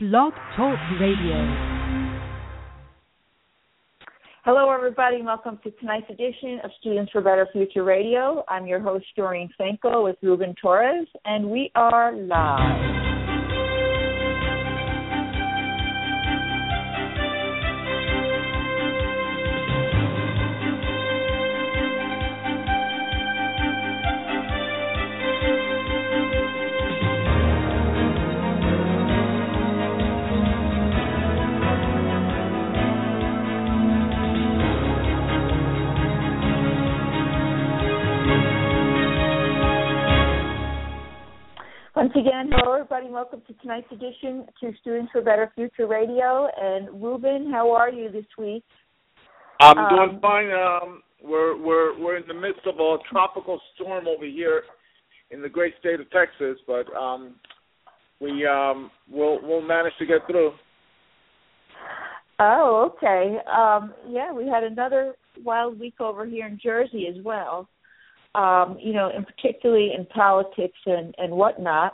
Blog Talk Radio. Hello, everybody. And welcome to tonight's edition of Students for Better Future Radio. I'm your host, Doreen Finkel, with Ruben Torres, and we are live. Once again, hello everybody. Welcome to tonight's edition to Students for a Better Future Radio. And Ruben, how are you this week? I'm um, doing fine. Um, we're we're we're in the midst of a tropical storm over here in the great state of Texas, but um, we um, we'll we'll manage to get through. Oh, okay. Um, yeah, we had another wild week over here in Jersey as well um, you know, and particularly in politics and and whatnot.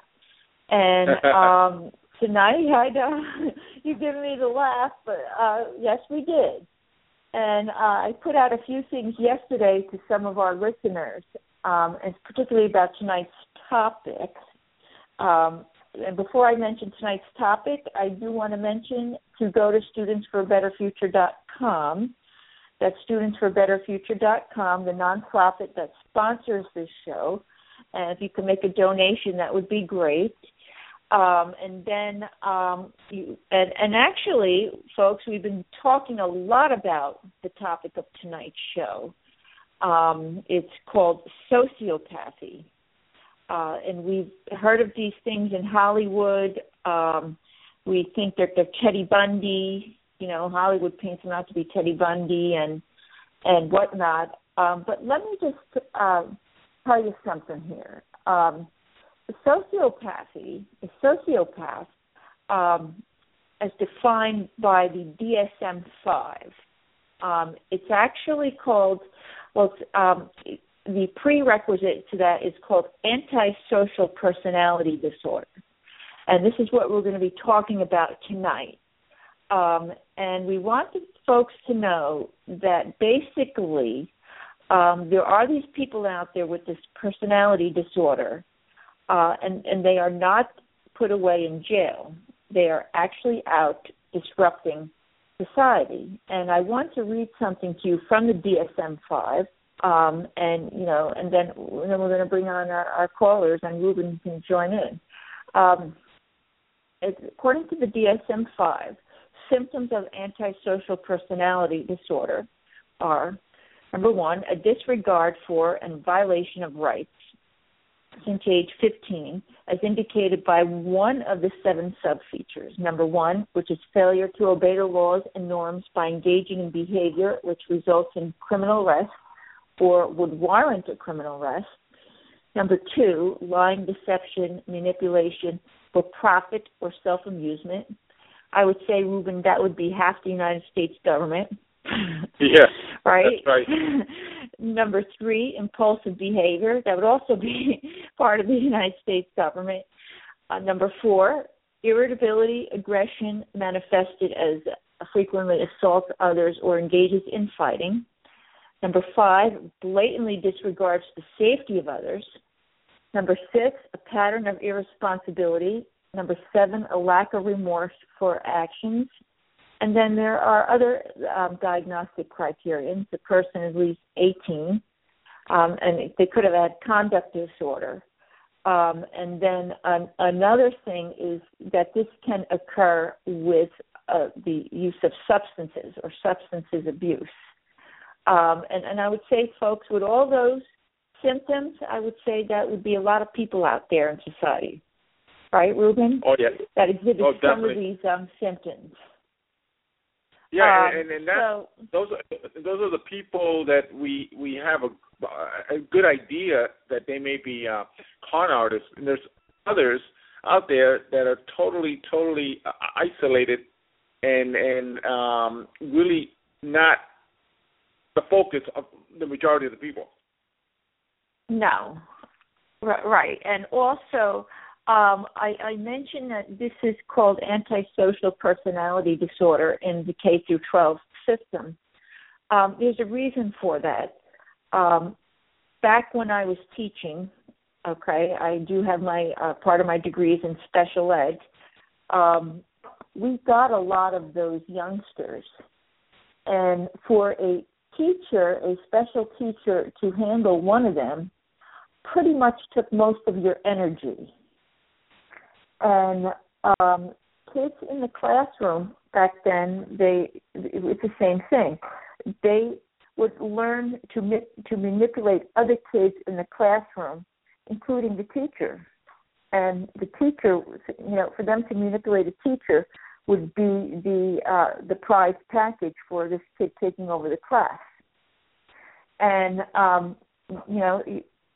And um, tonight, I uh, you give me the laugh, but uh, yes, we did. And uh, I put out a few things yesterday to some of our listeners, um, and particularly about tonight's topic. Um, and before I mention tonight's topic, I do want to mention to go to studentsforbetterfuture.com that's studentsforbetterfuture.com, the nonprofit that sponsors this show. And if you can make a donation, that would be great. Um, and then, um, you, and, and actually, folks, we've been talking a lot about the topic of tonight's show. Um, it's called sociopathy. Uh, and we've heard of these things in Hollywood. Um, we think that they're Teddy Bundy, you know, Hollywood paints him out to be Teddy Bundy and and whatnot. Um, but let me just uh, tell you something here. Um, sociopathy, a sociopath, um, as defined by the DSM-5, um, it's actually called, well, um, the prerequisite to that is called antisocial personality disorder. And this is what we're going to be talking about tonight. Um, and we wanted folks to know that basically um, there are these people out there with this personality disorder, uh, and, and they are not put away in jail. They are actually out disrupting society. And I want to read something to you from the DSM 5. Um, and you know, and then and then we're going to bring on our, our callers, and Ruben can join in. Um, according to the DSM 5, symptoms of antisocial personality disorder are number one, a disregard for and violation of rights since age 15, as indicated by one of the seven subfeatures. Number one, which is failure to obey the laws and norms by engaging in behavior which results in criminal arrest or would warrant a criminal arrest. Number two, lying, deception, manipulation for profit or self amusement. I would say, Ruben, that would be half the United States government. Yeah. right? That's right. Number three, impulsive behavior. That would also be part of the United States government. Uh, number four, irritability, aggression manifested as frequently assaults others or engages in fighting. Number five, blatantly disregards the safety of others. Number six, a pattern of irresponsibility Number seven, a lack of remorse for actions. And then there are other um, diagnostic criterion. The person is at least 18, um, and they could have had conduct disorder. Um, and then um, another thing is that this can occur with uh, the use of substances or substances abuse. Um, and, and I would say, folks, with all those symptoms, I would say that would be a lot of people out there in society right, Ruben? Oh yes. That exhibit oh, some of these um, symptoms. Yeah, um, and, and that, so, those are those are the people that we we have a a good idea that they may be uh, con artists, and there's others out there that are totally totally uh, isolated and and um, really not the focus of the majority of the people. No, right, and also Um, I, I mentioned that this is called antisocial personality disorder in the K through 12 system. Um, there's a reason for that. Um, back when I was teaching, okay, I do have my uh, part of my degrees in special ed. Um, we got a lot of those youngsters, and for a teacher, a special teacher, to handle one of them, pretty much took most of your energy and um, kids in the classroom back then they it's the same thing. They would learn to to manipulate other kids in the classroom including the teacher. And the teacher you know for them to manipulate a teacher would be the uh the prize package for this kid taking over the class. And um you know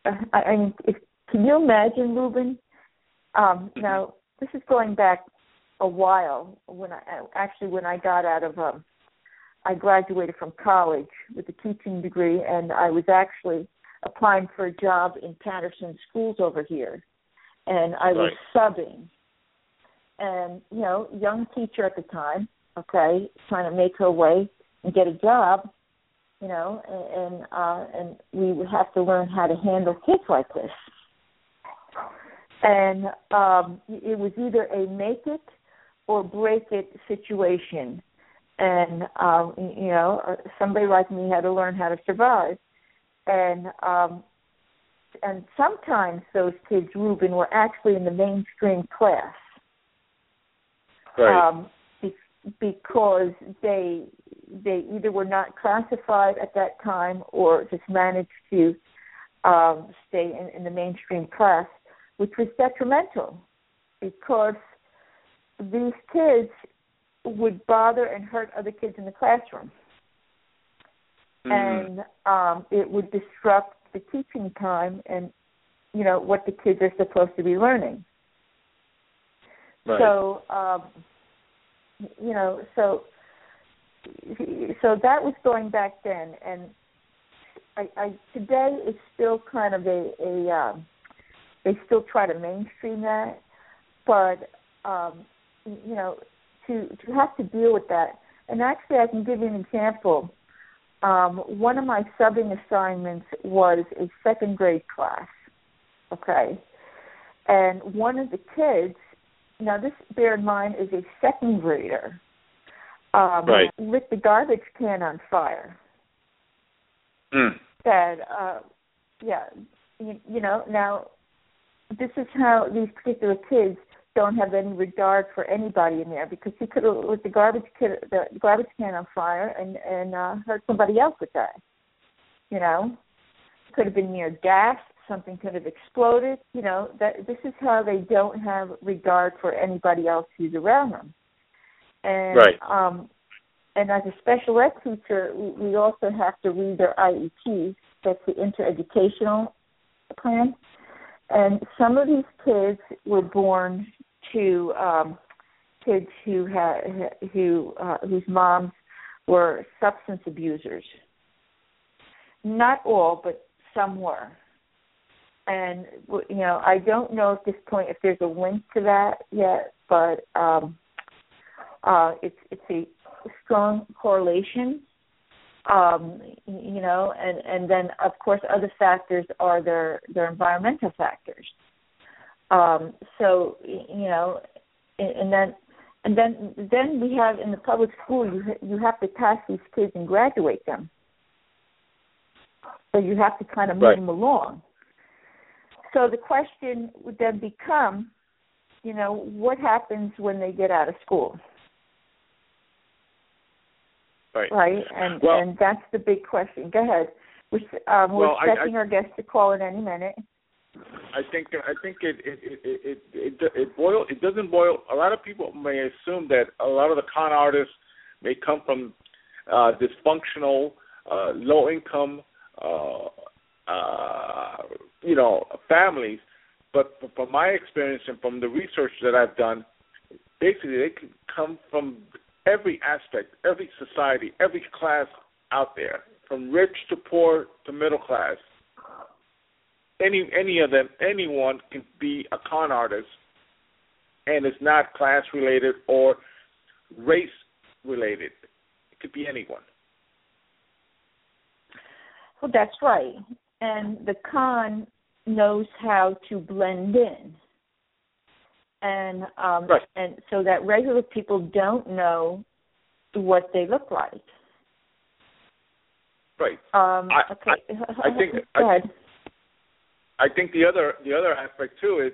i, I mean if can you imagine Ruben um, now this is going back a while when I actually when I got out of um I graduated from college with a teaching degree and I was actually applying for a job in Paterson schools over here. And I was right. subbing. And you know young teacher at the time okay trying to make her way and get a job you know and, and uh and we would have to learn how to handle kids like this and um, it was either a make it or break it situation. And um, you know, uh, somebody like me had to learn how to survive. And um, and sometimes those kids, Ruben, were actually in the mainstream class. Right. Um, be- because they they either were not classified at that time or just managed to um, stay in, in the mainstream class which was detrimental because these kids would bother and hurt other kids in the classroom. Mm-hmm. And um, it would disrupt the teaching time and, you know, what the kids are supposed to be learning. Right. So, um, you know, so so that was going back then, and I, I today it's still kind of a a um, they still try to mainstream that, but um, you know, to to have to deal with that. And actually, I can give you an example. Um, one of my subbing assignments was a second grade class. Okay, and one of the kids. Now, this bear in mind is a second grader. Um, right. Lit the garbage can on fire. Mm. That, uh, yeah, you, you know. Now, this is how these particular kids don't have any regard for anybody in there because he could have lit the garbage can the garbage can on fire and and uh hurt somebody else with that. You know, could have been near gas. Something could have exploded. You know that this is how they don't have regard for anybody else who's around them. And right. um, and as a special ed teacher, we, we also have to read their IEP. That's the intereducational plan and some of these kids were born to um kids who had who uh, whose moms were substance abusers. Not all, but some were. And you know, I don't know at this point if there's a link to that yet, but um, uh, it's it's a strong correlation um, you know, and and then of course other factors are their their environmental factors. Um, so you know, and then and then then we have in the public school you you have to pass these kids and graduate them. So you have to kind of move right. them along. So the question would then become, you know, what happens when they get out of school? Right. Right. And well, and that's the big question. Go ahead. We're, um, we're well, expecting I, I, our guest to call in any minute. I think I think it it it it it, it boil it doesn't boil. A lot of people may assume that a lot of the con artists may come from uh, dysfunctional, uh, low income, uh, uh, you know, families. But from my experience and from the research that I've done, basically they can come from every aspect, every society, every class out there, from rich to poor to middle class. Any any of them, anyone can be a con artist and it's not class related or race related. It could be anyone. Well, that's right. And the con knows how to blend in. And um right. and so that regular people don't know what they look like. Right. Um I, okay. I, I think Go I, ahead. I think the other the other aspect too is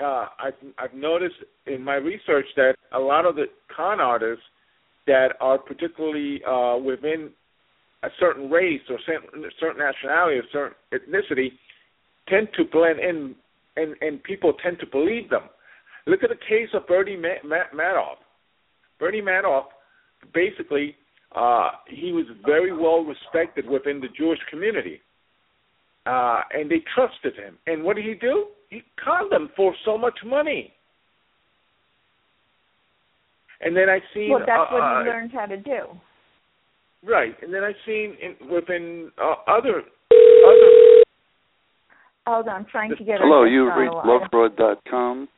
uh, I've I've noticed in my research that a lot of the con artists that are particularly uh, within a certain race or certain, certain nationality or certain ethnicity tend to blend in, and and people tend to believe them. Look at the case of Bernie Madoff. Bernie Madoff, basically, uh, he was very well respected within the Jewish community, uh, and they trusted him. And what did he do? He conned them for so much money. And then I seen. Well, that's uh, what uh, he learned how to do. Right, and then I've seen in, within uh, other other. Hold on, I'm trying to get. Hello, you've guest reached on the lovefraud.com.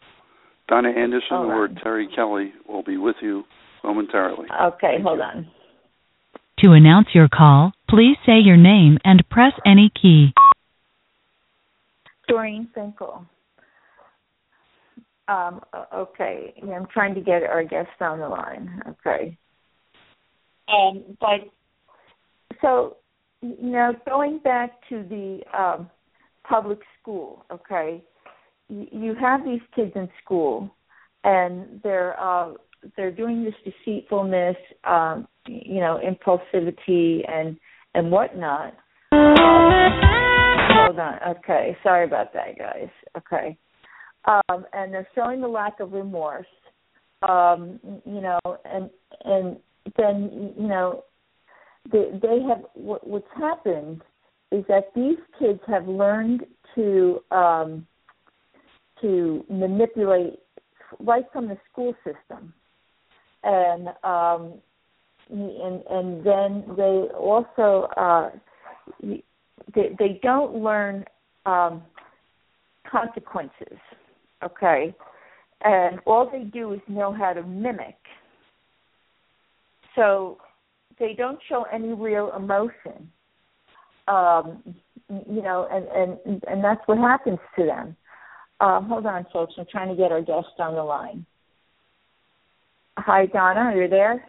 Donna Anderson Hold or on. Terry Kelly will be with you momentarily. Okay, Thank hold you. on. To announce your call, please say your name and press any key. Doreen Finkel. Um, okay, I'm trying to get our guest on the line. Okay. Um, but so you know, going back to the um, public school, okay, you, have these kids in school, and they're uh, they're doing this deceitfulness, um, you know, impulsivity and and whatnot. Um, hold on. Okay, sorry about that, guys. Okay, um, and they're showing the lack of remorse. Um, you know, and and then you know, they they have what, what's happened is that these kids have learned to um, to manipulate right from the school system, and um, and and then they also uh, they they don't learn um, consequences. Okay, and all they do is know how to mimic. So they don't show any real emotion. Um, you know, and and and that's what happens to them. Um, hold on, folks. I'm trying to get our guest on the line. Hi, Donna. Are you there?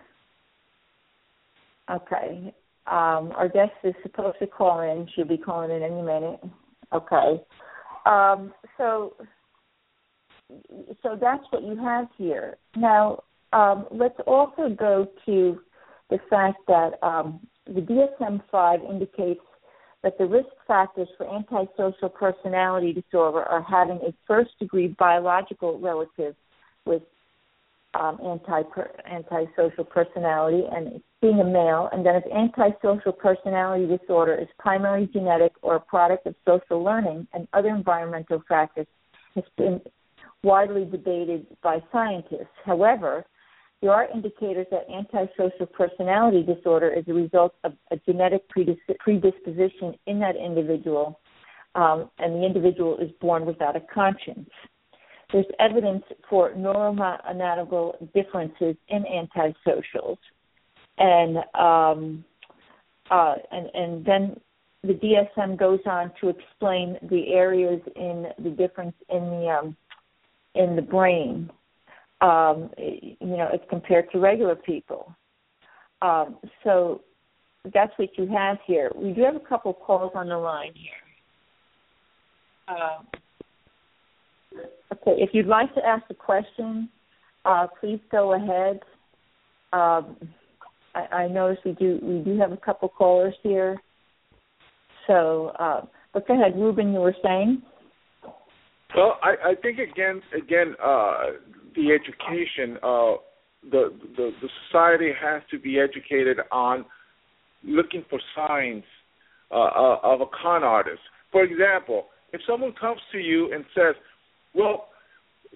Okay. Um, our guest is supposed to call in. She'll be calling in any minute. Okay. Um, so, so that's what you have here. Now, um, let's also go to the fact that um, the DSM-5 indicates that the risk factors for antisocial personality disorder are having a first-degree biological relative with um, anti antisocial personality and being a male, and then if antisocial personality disorder is primarily genetic or a product of social learning and other environmental factors, has been widely debated by scientists. However, there are indicators that antisocial personality disorder is a result of a genetic predisposition in that individual, um, and the individual is born without a conscience. There's evidence for neuroanatomical differences in antisocials, and um, uh, and and then the DSM goes on to explain the areas in the difference in the um, in the brain um, you know, as compared to regular people. Um, so that's what you have here. We do have a couple calls on the line here. Um, okay, if you'd like to ask a question, uh, please go ahead. Um, I, I notice we do we do have a couple callers here. So, uh, but go ahead, Ruben. You were saying. Well, I, I think again, again, uh, the education, uh, the, the the society has to be educated on looking for signs uh, uh, of a con artist. For example, if someone comes to you and says, "Well,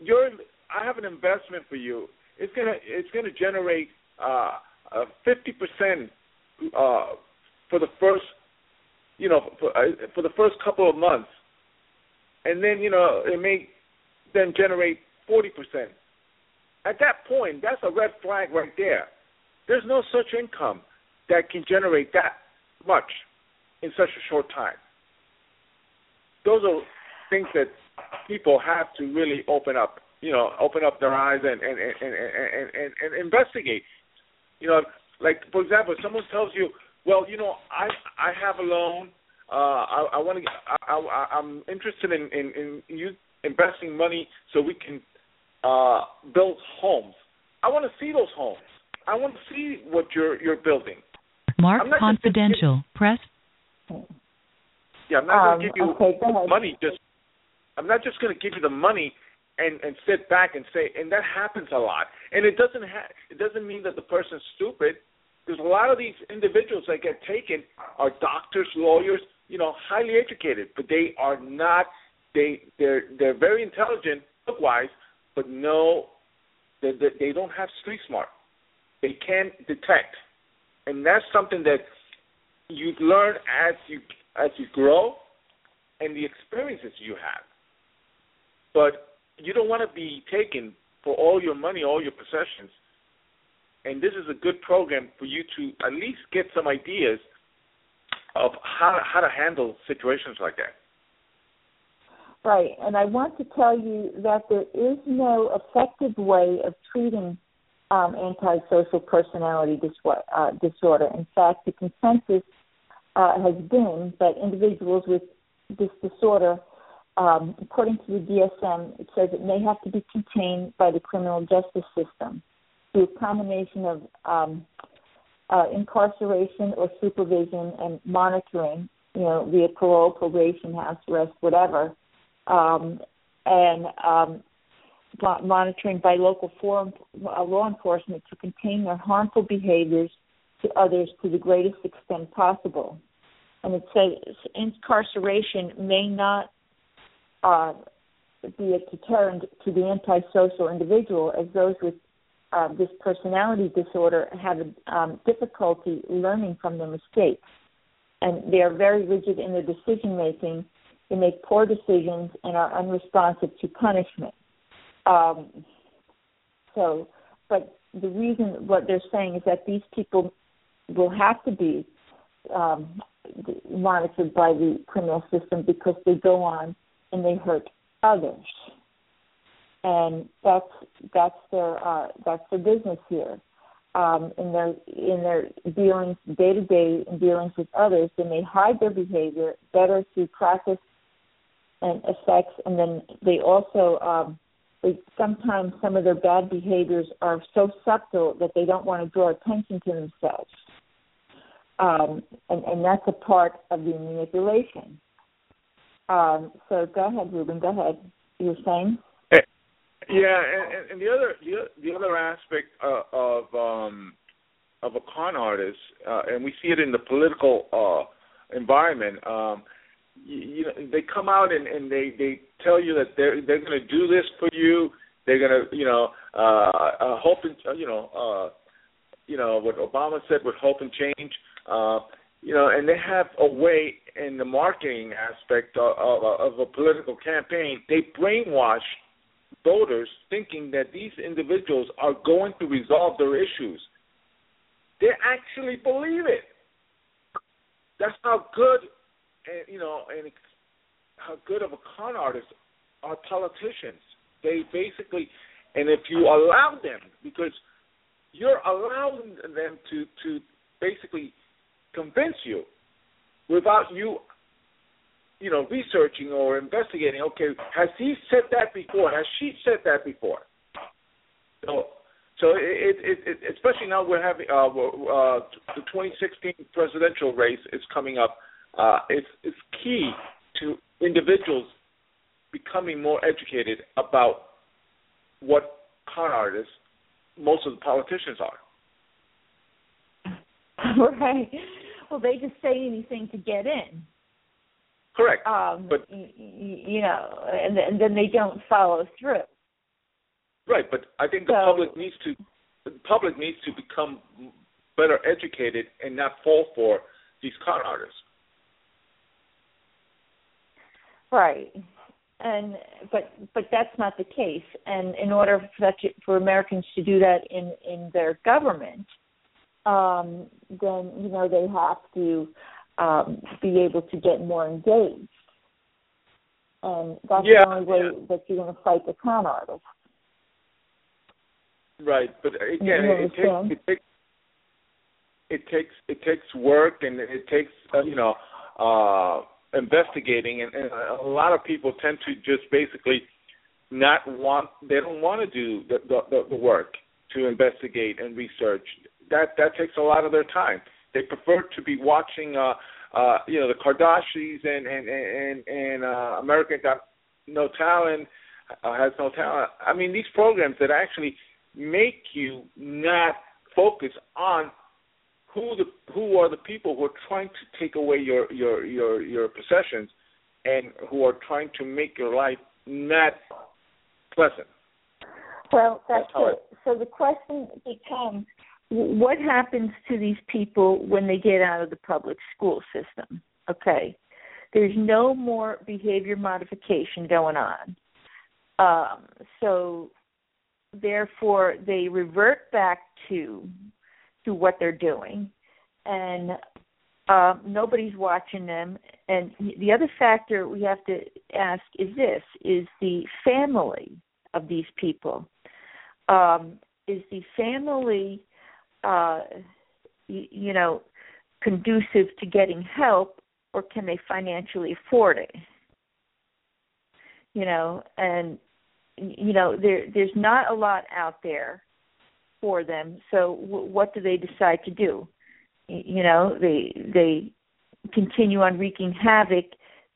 you're, I have an investment for you. It's gonna it's gonna generate uh, fifty percent uh, for the first, you know, for, uh, for the first couple of months." and then you know it may then generate forty percent at that point, that's a red flag right there. There's no such income that can generate that much in such a short time. Those are things that people have to really open up, you know, open up their eyes and and and and, and, and, and investigate. You know, like for example, someone tells you, well, you know, I I have a loan. Uh, I, I want to. I, I, I'm interested in in, in you investing money so we can uh, build homes. I want to see those homes. I want to see what you're you're building. Mark confidential. Press. Yeah, I'm not Um, going to give you okay, money. Just I'm not just going to give you the money and and sit back and say. And that happens a lot. And it doesn't ha- it doesn't mean that the person's stupid. There's a lot of these individuals that get taken are doctors, lawyers, you know, highly educated, but they are not. They they're they're very intelligent book wise, but no, they, they they don't have street smart. They can't detect, and that's something that you learn as you as you grow, and the experiences you have. But you don't want to be taken for all your money, all your possessions. And this is a good program for you to at least get some ideas of how how to handle situations like that. Right, and I want to tell you that there is no effective way of treating um, antisocial personality uh, disorder. In fact, the consensus uh, has been that individuals with this disorder, um, according to the DSM, it says it may have to be contained by the criminal justice system through a combination of um, uh, incarceration or supervision and monitoring, you know, via parole, probation, house arrest, whatever um, and um, monitoring by local forum, uh, law enforcement to contain their harmful behaviors to others to the greatest extent possible. And it says incarceration may not uh, be a deterrent to the antisocial individual, as those with uh, this personality disorder have um, difficulty learning from their mistakes, and they are very rigid in their decision making make poor decisions and are unresponsive to punishment. Um, so, but the reason what they're saying is that these people will have to be um, monitored by the criminal system because they go on and they hurt others, and that's that's their uh, that's their business here. Um, in their in their dealings day to day and dealings with others, they may hide their behavior better through practice and effects, and then they also um, they sometimes some of their bad behaviors are so subtle that they don't want to draw attention to themselves, um, and and that's a part of the manipulation. Um, so go ahead, Ruben. Go ahead. You were saying. Yeah, and, and the other the, the other aspect uh, of um, of a con artist, uh, and we see it in the political uh, environment. Um, you, know, they come out and, and they they tell you that they're they're going to do this for you. They're going to you know uh, uh, hope and uh, you know uh, you know what Obama said with hope and change. Uh, you know, and they have a way in the marketing aspect of, of, of a political campaign. They brainwash voters thinking that these individuals are going to resolve their issues. They actually believe it. That's how good, and you know, and how good of a con artist are politicians. They basically, and if you allow them, because you're allowing them to to basically convince you without you you know, researching or investigating. Okay, has he said that before? Has she said that before? So, so it, it, it especially now we're having uh, uh, the 2016 presidential race is coming up. Uh, it's it's key to individuals becoming more educated about what con artists most of the politicians are. right. Well, they just say anything to get in. Correct. Um, but y- y- you know, and, and then they don't follow through. Right, but I think the So- public needs to the public needs to become better educated and not fall for these con artists. Right. and but but that's not the case. And in order for that to, for Americans to do that in in their government, um, then you know they have to um, be able to get more engaged. And that's Yeah, the only way yeah. that you're going to fight the con artists. Right, but again, it, it takes it takes it takes it takes work and it takes uh, you know uh investigating and, and a lot of people tend to just basically not want they don't want to do the, the the work to investigate and research. That that takes a lot of their time. They prefer to be watching uh uh you know the Kardashians and and and and uh American Got No Talent uh, has no talent. I mean these programs that actually make you not focus on who the who are the people who are trying to take away your your your your possessions and who are trying to make your life not pleasant. Well, that's That's it. So the question becomes, what happens to these people when they get out of the public school system? Okay, there's no more behavior modification going on. Um, so therefore, they revert back to to what they're doing, and um, nobody's watching them. And the other factor we have to ask is this: is the family of these people? Um, is the family, uh, you, you know, conducive to getting help, or can they financially afford it? You know, and you know there there's not a lot out there for them. So w- what do they decide to do? You know, they they continue on wreaking havoc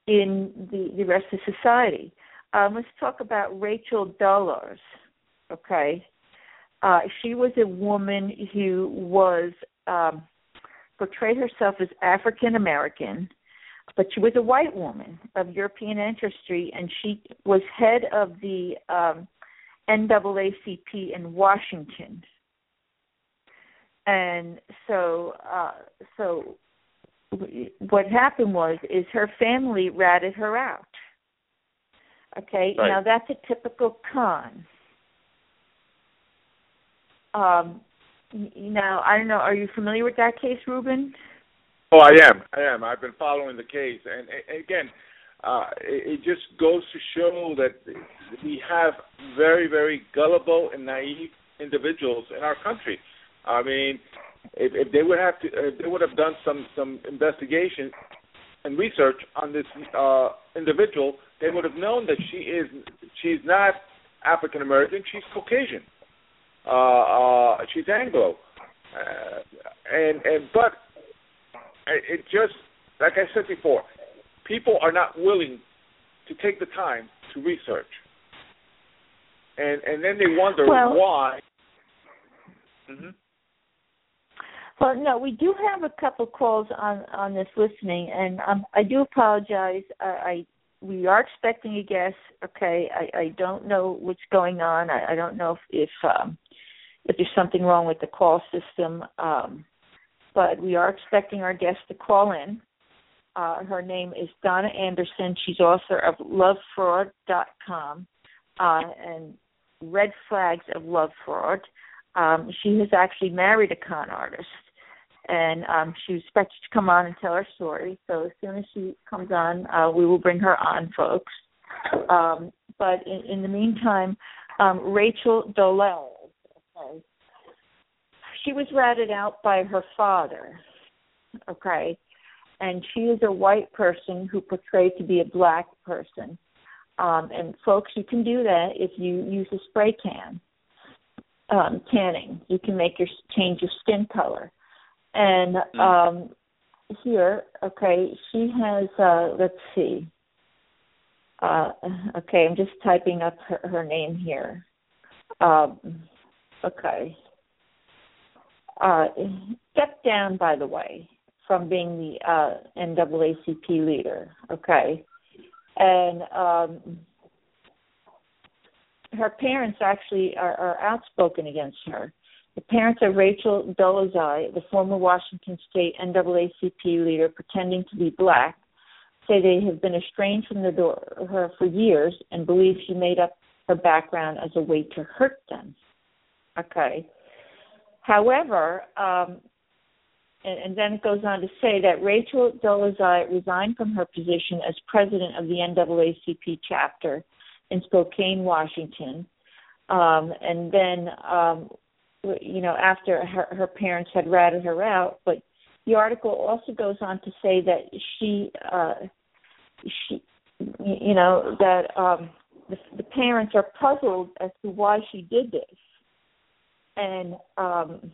in the the rest of society. Um, let's talk about Rachel Dolezal. Okay, uh, she was a woman who was um, portrayed herself as African American, but she was a white woman of European ancestry, and she was head of the um, NAACP in Washington. And so, uh, so what happened was, is her family ratted her out. Okay, Right. now that's a typical con. Um, now I don't know. Are you familiar with that case, Ruben? Oh, I am. I am. I've been following the case, and, and again, uh, it, it just goes to show that we have very, very gullible and naive individuals in our country. I mean, if, if they would have to, if they would have done some some investigation and research on this uh, individual, they would have known that she is she's not African American. She's Caucasian. Uh, uh, she's Anglo, uh, and and but it just like I said before, people are not willing to take the time to research, and and then they wonder Well- why. hmm Well, no, we do have a couple calls on on this listening, and um, I do apologize. I, I we are expecting a guest. Okay, I, I don't know what's going on. I, I don't know if if, um, if there's something wrong with the call system, um, but we are expecting our guest to call in. Uh, her name is Donna Anderson. She's author of LoveFraud.com uh, and Red Flags of Love Fraud. Um, she has actually married a con artist, and um, she's expected to come on and tell her story. So as soon as she comes on, uh, we will bring her on, folks. Um, but in, in the meantime, um, Rachel Dolezal, okay, she was ratted out by her father, okay, and she is a white person who portrayed to be a black person. Um, and folks, you can do that if you use a spray can um, tanning. You can make your change your skin color. And um, here, okay, she has. Uh, let's see. Uh, okay, I'm just typing up her, her name here. Um, okay. Uh, stepped down, by the way, from being the uh, NAACP leader. Okay, and um, her parents actually are, are outspoken against her. The parents of Rachel Dolezal, the former Washington State NAACP leader pretending to be black, say they have been estranged from her for years and believe she made up her background as a way to hurt them. Okay. However, um, and, and then it goes on to say that Rachel Dolezal resigned from her position as president of the NAACP chapter in Spokane, Washington. Um, and then, um, you know, after her, her parents had ratted her out, but the article also goes on to say that she, uh, she, you know, that um, the, the parents are puzzled as to why she did this, and um,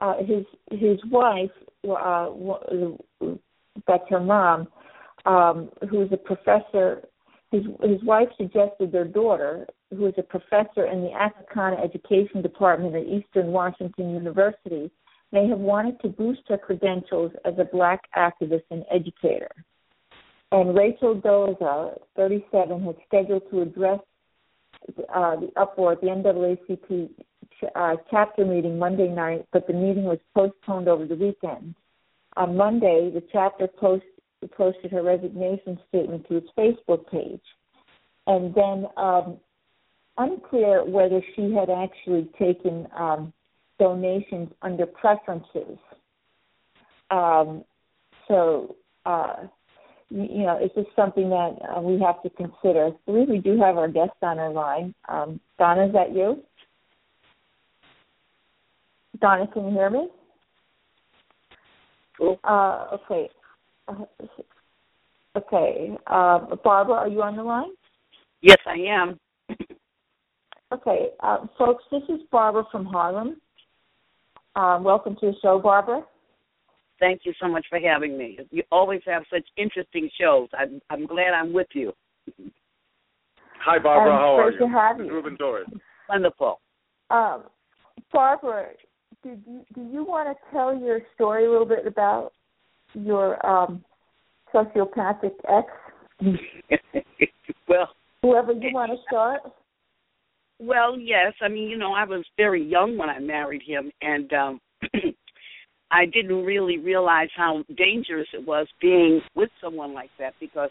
uh, his his wife, uh, that's her mom, um, who is a professor. His his wife suggested their daughter, who is a professor in the Africana Education Department at Eastern Washington University, may have wanted to boost her credentials as a black activist and educator. And Rachel Dolezal, 37, had scheduled to address uh, the uproar at the NAACP uh, chapter meeting Monday night, but the meeting was postponed over the weekend. On Monday, the chapter post, posted her resignation statement to its Facebook page. And then, um, unclear whether she had actually taken um, donations under preferences. Um, so, uh, you, you know, it's just something that uh, we have to consider. I believe we do have our guest on our line. Um, Donna, is that you? Donna, can you hear me? Cool. Uh, okay. Uh, okay. Uh, Barbara, are you on the line? Yes, I am. okay, uh, folks, this is Barbara from Harlem. Um, welcome to the show, Barbara. Thank you so much for having me. You always have such interesting shows. I'm, I'm glad I'm with you. Hi, Barbara. Um, How are great you? to have you. Ruben Torres. Wonderful. Um, Barbara, did you, do you want to tell your story a little bit about your um, sociopathic ex? well, whoever you want to start. Well, yes. I mean, you know, I was very young when I married him, and um I didn't really realize how dangerous it was being with someone like that because,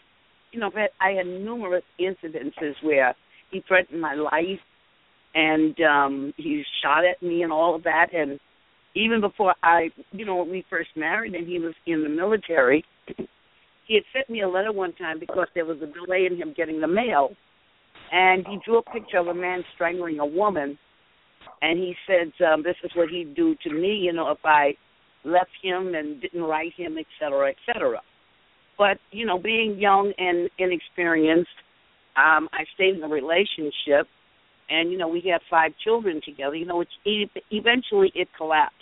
you know, I had numerous incidences where he threatened my life and um he shot at me and all of that and even before I you know, when we first married and he was in the military, he had sent me a letter one time because there was a delay in him getting the mail. And he drew a picture of a man strangling a woman. And he said um this is what he'd do to me, you know, if I left him and didn't write him, et cetera, et cetera. But, you know, being young and inexperienced, um, I stayed in a relationship. And you know we had five children together. You know it's eventually it collapsed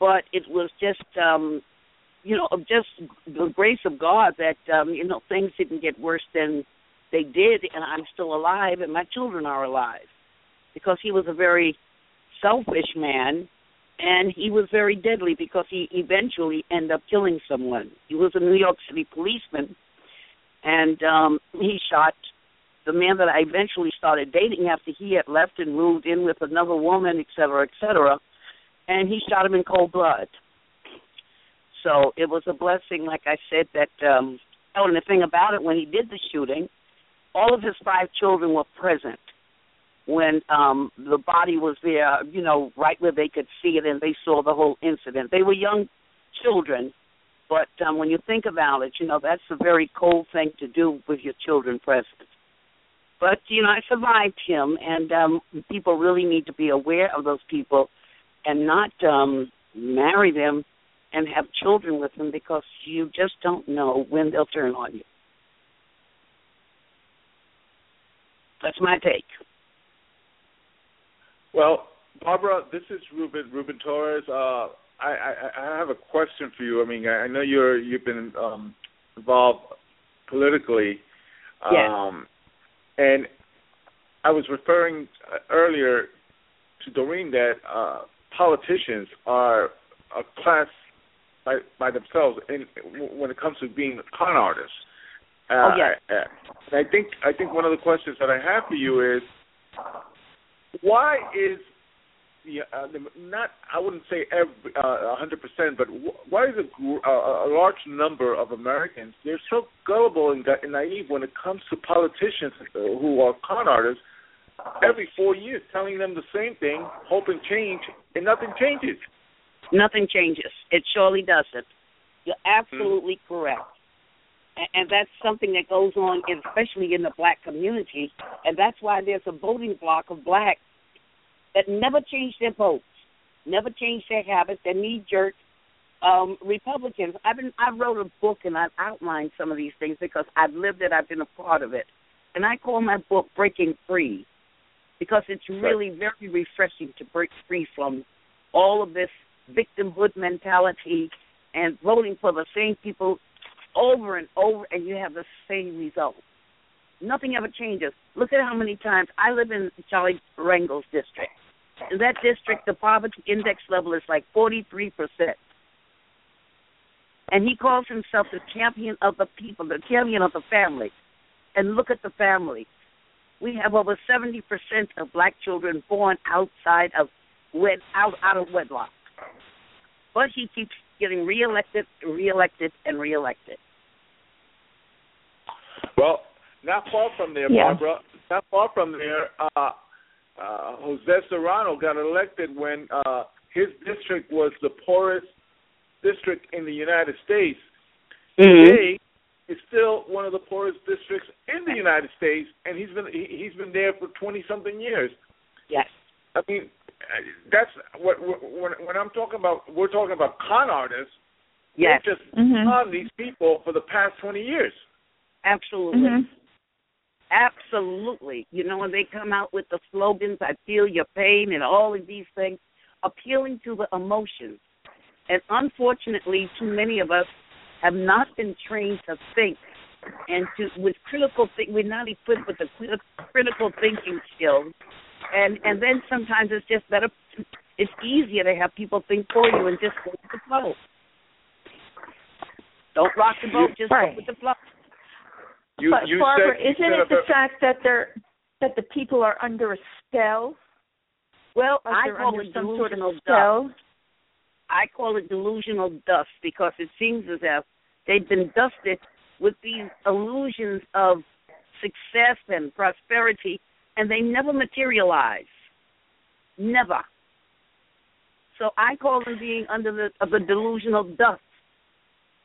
but it was just um you know just the grace of god that um you know things didn't get worse than they did and i'm still alive and my children are alive. Because he was a very selfish man and he was very deadly because he eventually ended up killing someone. He was a new york city policeman and um he shot the man that I eventually started dating after he had left and moved in with another woman, et cetera, et cetera, and he shot him in cold blood. So it was a blessing, like I said, that um oh and the thing about it when he did the shooting, all of his five children were present when um the body was there, you know, right where they could see it and they saw the whole incident. They were young children, but um when you think about it, you know, that's a very cold thing to do with your children present but you know I survived him, and um, people really need to be aware of those people and not um, marry them and have children with them because you just don't know when they'll turn on you. That's my take. Well, Barbara, this is Ruben Ruben Torres. Uh, I, I, I have a question for you. I mean, I know you're you've been um, involved politically. Yes. Um, and I was referring earlier to Doreen that uh, politicians are a class by by themselves in when it comes to being con artists. Uh, oh yes. I, I think I think one of the questions that I have for you is why is the, uh, the not I wouldn't say every uh, 100%, but why is a, a, a large number of Americans they're so gullible and, and naive when it comes to politicians who are con artists every four years telling them the same thing, hoping change, and nothing changes. Nothing changes. It surely doesn't. You're absolutely mm-hmm. correct. And, and that's something that goes on, especially in the black community. And that's why there's a voting block of blacks that never change their votes, never change their habits, they're knee jerk um, Republicans. I've been I wrote a book and I've outlined some of these things because I've lived it, I've been a part of it. And I call my book Breaking Free because it's really very refreshing to break free from all of this victimhood mentality and voting for the same people over and over and you have the same result. Nothing ever changes. Look at how many times I live in Charlie Rangel's district. In that district, the poverty index level is like 43%. And he calls himself the champion of the people, the champion of the family. And look at the family. We have over 70% of black children born outside of wed out out of wedlock. But he keeps getting reelected, reelected, and reelected. Well, not far from there, yeah. Barbara. Not far from there. Uh, uh, Jose Serrano got elected when uh, his district was the poorest district in the United States. Mm-hmm. Today is still one of the poorest districts in the United States, and he's been he, he's been there for twenty something years. Yes, I mean that's what when when I'm talking about we're talking about con artists. Yes, just mm-hmm. con these people for the past twenty years. Absolutely. Mm-hmm. Absolutely. You know, when they come out with the slogans, I feel your pain and all of these things, appealing to the emotions. And unfortunately, too many of us have not been trained to think and to with critical think we're not equipped with the critical thinking skills and and then sometimes it's just better it's easier to have people think for you and just go with the flow don't rock the boat just right. go with the flow you, but you Barbara, said, isn't it the fact that they're that the people are under a spell? Well, like I call it some delusional sort of spell. I call it delusional dust because it seems as if they've been dusted with these illusions of success and prosperity, and they never materialize. Never. So I call them being under the the delusional dust,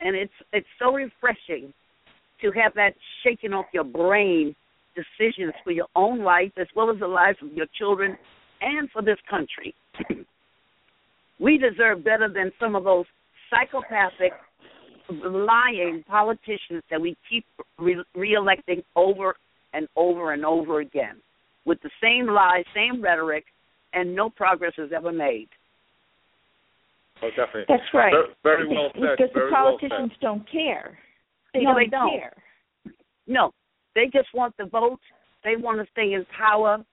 and it's it's so refreshing to have that shaken off your brain decisions for your own life as well as the lives of your children and for this country. we deserve better than some of those psychopathic, lying politicians that we keep re- reelecting over and over and over again with the same lies, same rhetoric, and no progress is ever made. Oh, definitely. That's right. Very, very well said. Because very the politicians well don't care. They no, don't they don't. care. No, they just want the vote. They want to stay in power,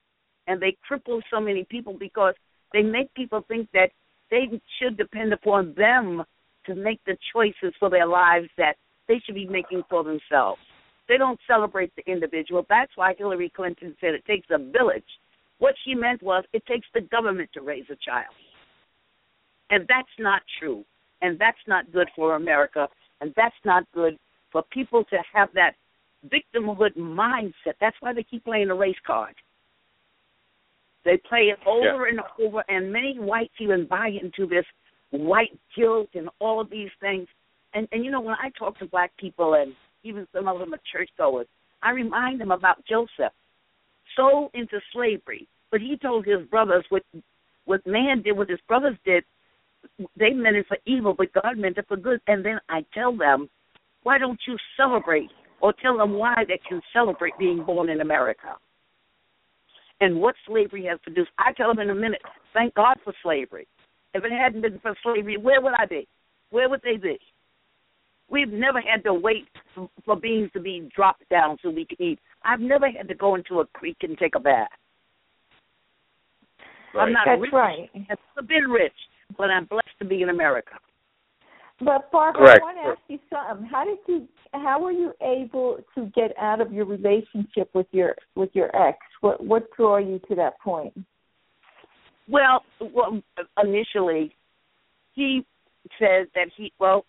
and they cripple so many people because they make people think that they should depend upon them to make the choices for their lives that they should be making for themselves. They don't celebrate the individual. That's why Hillary Clinton said it takes a village. What she meant was it takes the government to raise a child. And that's not true. And that's not good for America. And that's not good for people to have that victimhood mindset. That's why they keep playing the race card. They play it over yeah. and over, and many whites even buy into this white guilt and all of these things. And and you know when I talk to black people and even some of them are churchgoers, I remind them about Joseph, sold into slavery, but he told his brothers what what man did, what his brothers did, they meant it for evil, but God meant it for good. And then I tell them why don't you celebrate or tell them why they can celebrate being born in America? And what slavery has produced. I tell them in a minute, thank God for slavery. If it hadn't been for slavery, where would I be? Where would they be? We've never had to wait for beans to be dropped down so we can eat. I've never had to go into a creek and take a bath. Right. I'm not That's rich. right. I've been rich, but I'm blessed to be in America. But Barbara, Correct. I want to ask you something. How did you? How were you able to get out of your relationship with your with your ex? What what drew you to that point? Well, well, initially, he said that he well,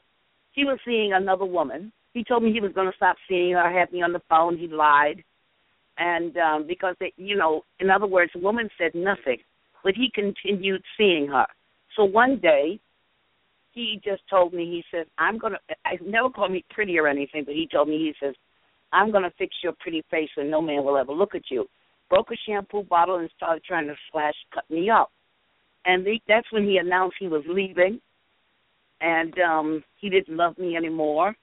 he was seeing another woman. He told me he was going to stop seeing her. Had me on the phone. He lied, and um because they, you know, in other words, the woman said nothing, but he continued seeing her. So one day, he just told me. He says, "I'm going to." I never called me pretty or anything, but he told me. He says, "I'm going to fix your pretty face, and no man will ever look at you." Broke a shampoo bottle and started trying to slash, cut me up and they, that's when he announced he was leaving, and um he didn't love me anymore.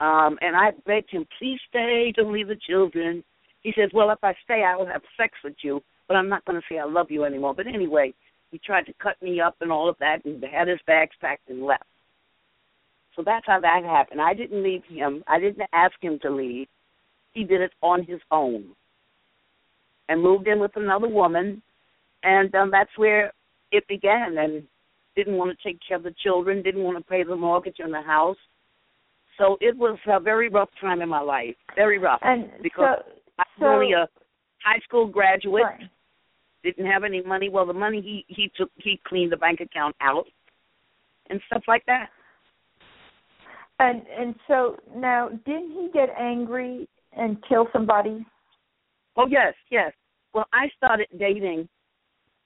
Um, and I begged him, please stay, don't leave the children. He says, well, if I stay, I will have sex with you, but I'm not going to say I love you anymore. But anyway, he tried to cut me up and all of that, and had his bags packed and left. So that's how that happened. I didn't leave him. I didn't ask him to leave. He did it on his own, and moved in with another woman and um, that's where it began. And didn't want to take care of the children, didn't want to pay the mortgage on the house. So it was a very rough time in my life, very rough. And because so, I'm so, only a high school graduate, didn't have any money. Well, the money he he took, he cleaned the bank account out, and stuff like that. And and so now, didn't he get angry and kill somebody? Oh yes, yes. Well, I started dating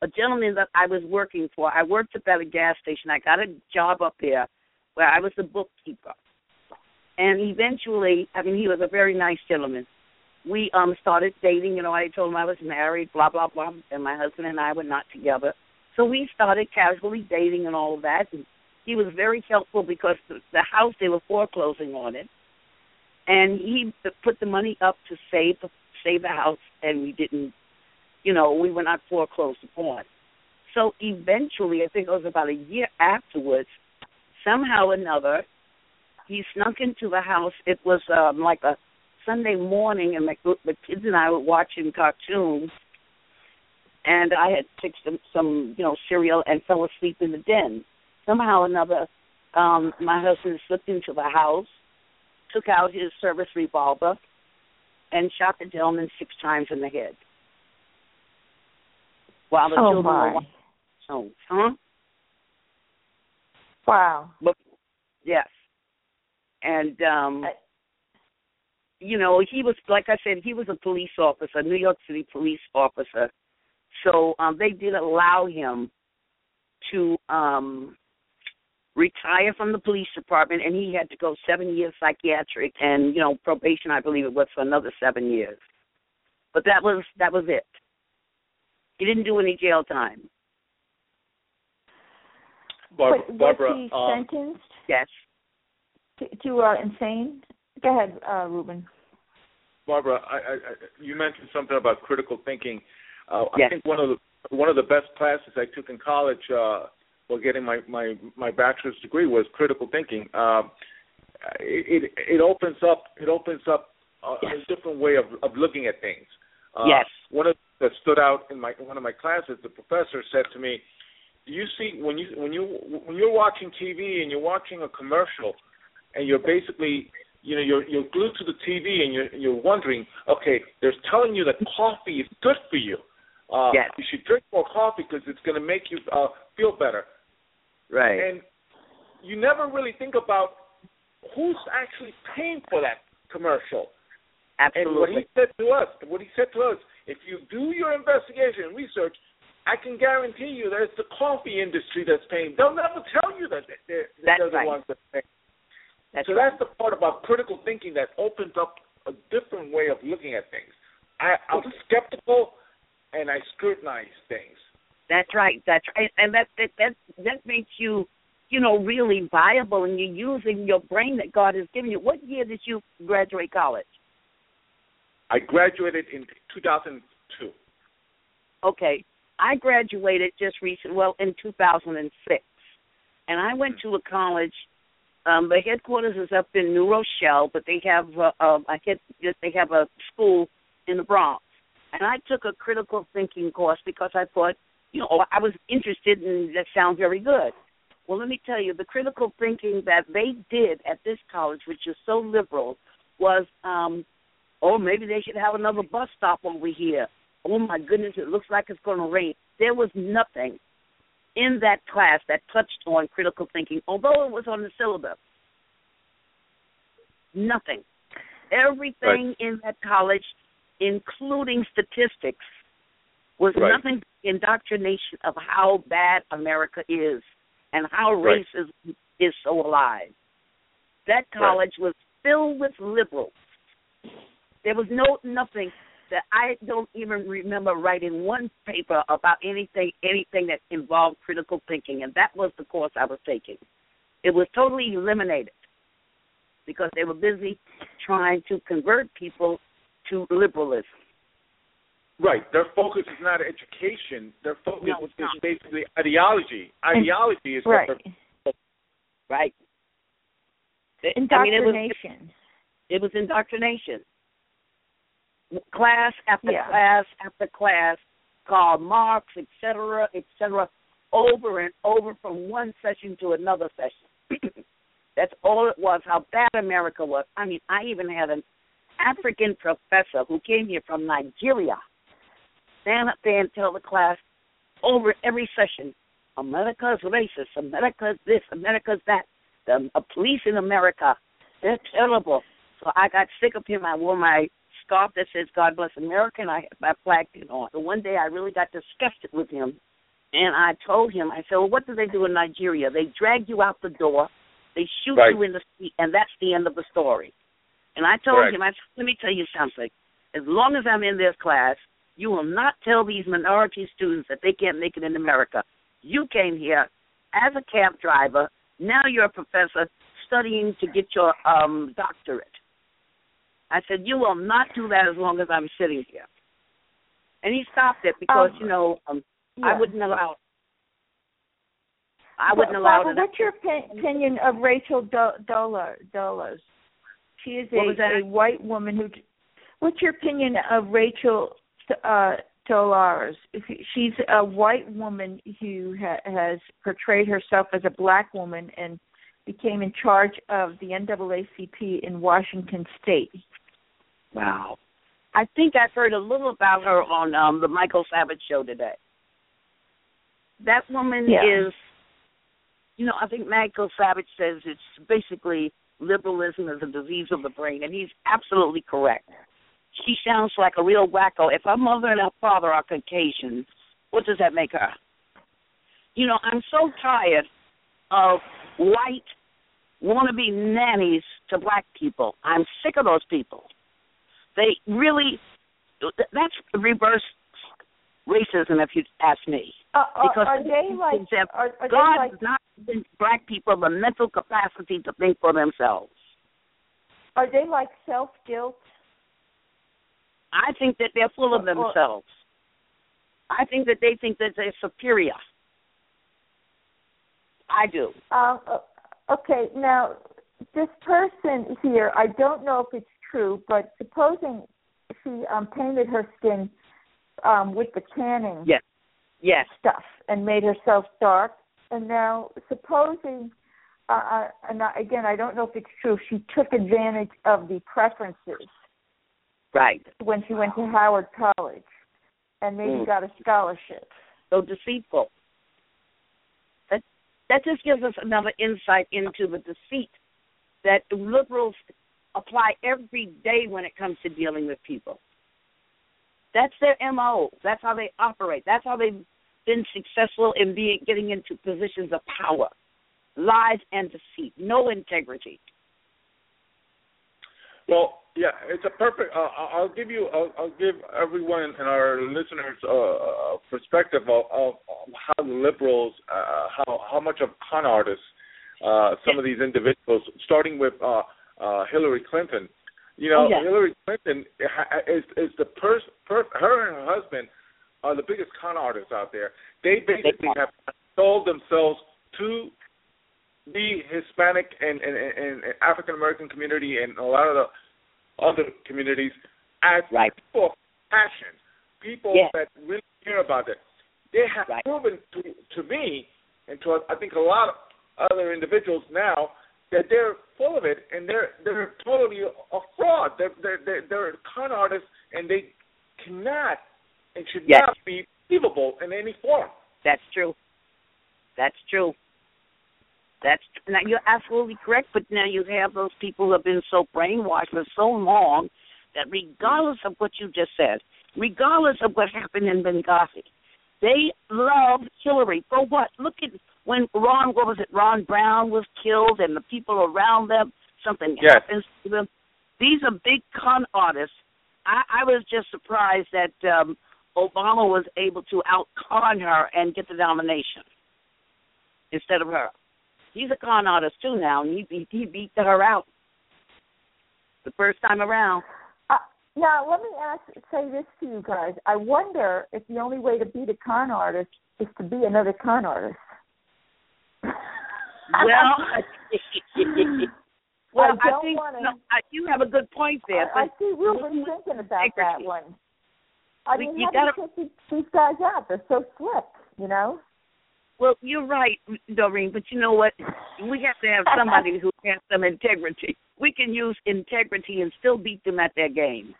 a gentleman that I was working for. I worked up at a gas station. I got a job up there where I was the bookkeeper. And eventually, I mean, he was a very nice gentleman. We um started dating. You know, I told him I was married, blah blah blah, and my husband and I were not together. So we started casually dating and all of that. And he was very helpful because the, the house they were foreclosing on it, and he put the money up to save the save the house, and we didn't you know, we were not foreclosed upon. So eventually, I think it was about a year afterwards, somehow or another, he snuck into the house. It was um, like a Sunday morning, and my, the kids and I were watching cartoons. And I had fixed some, some, you know, cereal and fell asleep in the den. Somehow or another, um, my husband slipped into the house, took out his service revolver, and shot the gentleman six times in the head while the oh children my. were. Huh? Wow. But yes. And um you know, he was like I said, he was a police officer, New York City police officer. So um they did allow him to um retire from the police department and he had to go seven years psychiatric and, you know, probation I believe it was for another seven years. But that was that was it. He didn't do any jail time. Barbara, but was Barbara he um, sentenced Yes. to, to uh, insane? Go ahead, uh, Ruben. Barbara, I, I, I, you mentioned something about critical thinking. Uh, Yes. I think one of the one of the best classes I took in college uh, while getting my my my bachelor's degree was critical thinking. It, it it opens up it opens up a, Yes. a different way of of looking at things. Uh, Yes. One of that stood out in my one of my classes, the professor said to me, "Do you see when you when you when you're watching TV and you're watching a commercial, and you're basically you know you're you're glued to the TV and you're you're wondering, okay, they're telling you that coffee is good for you. Uh, Yes. You should drink more coffee because it's going to make you uh, feel better. Right. And you never really think about who's actually paying for that commercial. And what he said to us, what he said to us, if you do your investigation and research, I can guarantee you that it's the coffee industry that's paying. They'll never tell you that they're, That's they're the right. ones that pay. That's so right. that's the part about critical thinking that opens up a different way of looking at things. I, I'm skeptical and I scrutinize things. That's right. That's right. And that that that that makes you, you know, really viable, and you're using your brain that God has given you. What year did you graduate college? I graduated in 2002. Okay, I graduated just recent. Well, in 2006, and I went to a college. Um, the headquarters is up in New Rochelle, but they have uh, uh, I get they have a school in the Bronx, and I took a critical thinking course because I thought, you know, I was interested, and that sounds very good. Well, let me tell you, the critical thinking that they did at this college, which is so liberal, was, um, oh, maybe they should have another bus stop over here, oh my goodness, it looks like it's going to rain. There was nothing in that class that touched on critical thinking, although it was on the syllabus. Nothing. Everything right. in that college, including statistics, was right. nothing but indoctrination of how bad America is and how right. racism is so alive. That college was filled with liberals. There was no nothing that I don't even remember writing one paper about anything anything that involved critical thinking, and that was the course I was taking. It was totally eliminated because they were busy trying to convert people to liberalism. Right. Their focus is not education. Their focus no, is not. basically ideology. Ideology is right. right. Indoctrination. I mean, it was, it was indoctrination class after yeah. class after class, Karl Marx, etc., etc., over and over from one session to another session. That's all it was. How bad America was. I mean, I even had an African professor who came here from Nigeria stand up there and tell the class over every session, America is racist, America is this, America is that. The uh, police in America, they're terrible. So I got sick of him. I wore my scarf that says God bless America, and I had my flag pin on. So one day I really got disgusted with him, and I told him, I said, well, what do they do in Nigeria? They drag you out the door, they shoot right. you in the feet, and that's the end of the story. And I told Correct. him, I said, let me tell you something. As long as I'm in this class, you will not tell these minority students that they can't make it in America. You came here as a cab driver. Now you're a professor studying to get your um doctorate. I said, You will not do that as long as I'm sitting here. And he stopped it because, um, you know, um, yeah. I wouldn't allow it. I wouldn't allow Barbara, it. What's your opinion of Rachel Dolezal? She is a, a white woman who. What's your opinion of Rachel uh, Dolezal? She's a white woman who ha- has portrayed herself as a black woman and became in charge of the NAACP in Washington State. Wow. I think I've heard a little about her on um the Michael Savage show today. That woman yeah. is you know, I think Michael Savage says it's basically liberalism is a disease of the brain and he's absolutely correct. She sounds like a real wacko. If her mother and her father are Caucasian, what does that make her? You know, I'm so tired of white wannabe nannies to black people. I'm sick of those people. They really that's reverse racism, if you ask me. Uh, because are, they like are, are God like, has not given black people the mental capacity to think for themselves. Are they like self guilt? I think that they're full of themselves. I think that they think that they're superior. I do. Um, okay, now this person here, I don't know if it's true, but supposing she um, painted her skin um, with the tanning yes. Yes. stuff and made herself dark, and now supposing, uh, uh and again, I don't know if it's true, she took advantage of the preferences. Right. When she went to Howard College, and maybe mm. got a scholarship. So deceitful. That that just gives us another insight into the deceit that liberals apply every day when it comes to dealing with people. That's their MO. That's how they operate. That's how they've been successful in being getting into positions of power. Lies and deceit, no integrity. Well, yeah, it's a perfect. Uh, I'll give you. I'll, I'll, give everyone and our listeners uh, a perspective of, of, how liberals, uh, how how much of con artists uh, some of these individuals, starting with uh, uh, Hillary Clinton. You know, oh, yeah. Hillary Clinton is is the pers- per- her and her husband are the biggest con artists out there. They basically have sold themselves to the Hispanic and, and, and African American community and a lot of the other communities as right. people of passion, people yeah. that really care about it. They have right. proven to to me and to I think a lot of other individuals now that they're full of it and they're they're totally a fraud. They're they're they're, they're con artists and they cannot and should Yes. not be believable in any form. That's true. That's true. That's now you're absolutely correct. But now you have those people who have been so brainwashed for so long that regardless of what you just said, regardless of what happened in Benghazi, they love Hillary for what? Look at when Ron, what was it? Ron Brown was killed, and the people around them, something Yes. happens to them. These are big con artists. I, I was just surprised that um Obama was able to out con her and get the nomination instead of her. He's a con artist too now, and he beat he beat her out the first time around. Uh, now, let me ask, say this to you guys. I wonder if the only way to beat a con artist is to be another con artist. Well, well, I I, think wanna- no, I, you have a good point there. I, I see Ruben thinking about that one. I mean, you how do gotta- you think these, these guys out? They're so slick, you know? Well, you're right, Doreen. But you know what? We have to have somebody who has some integrity. We can use integrity and still beat them at their game.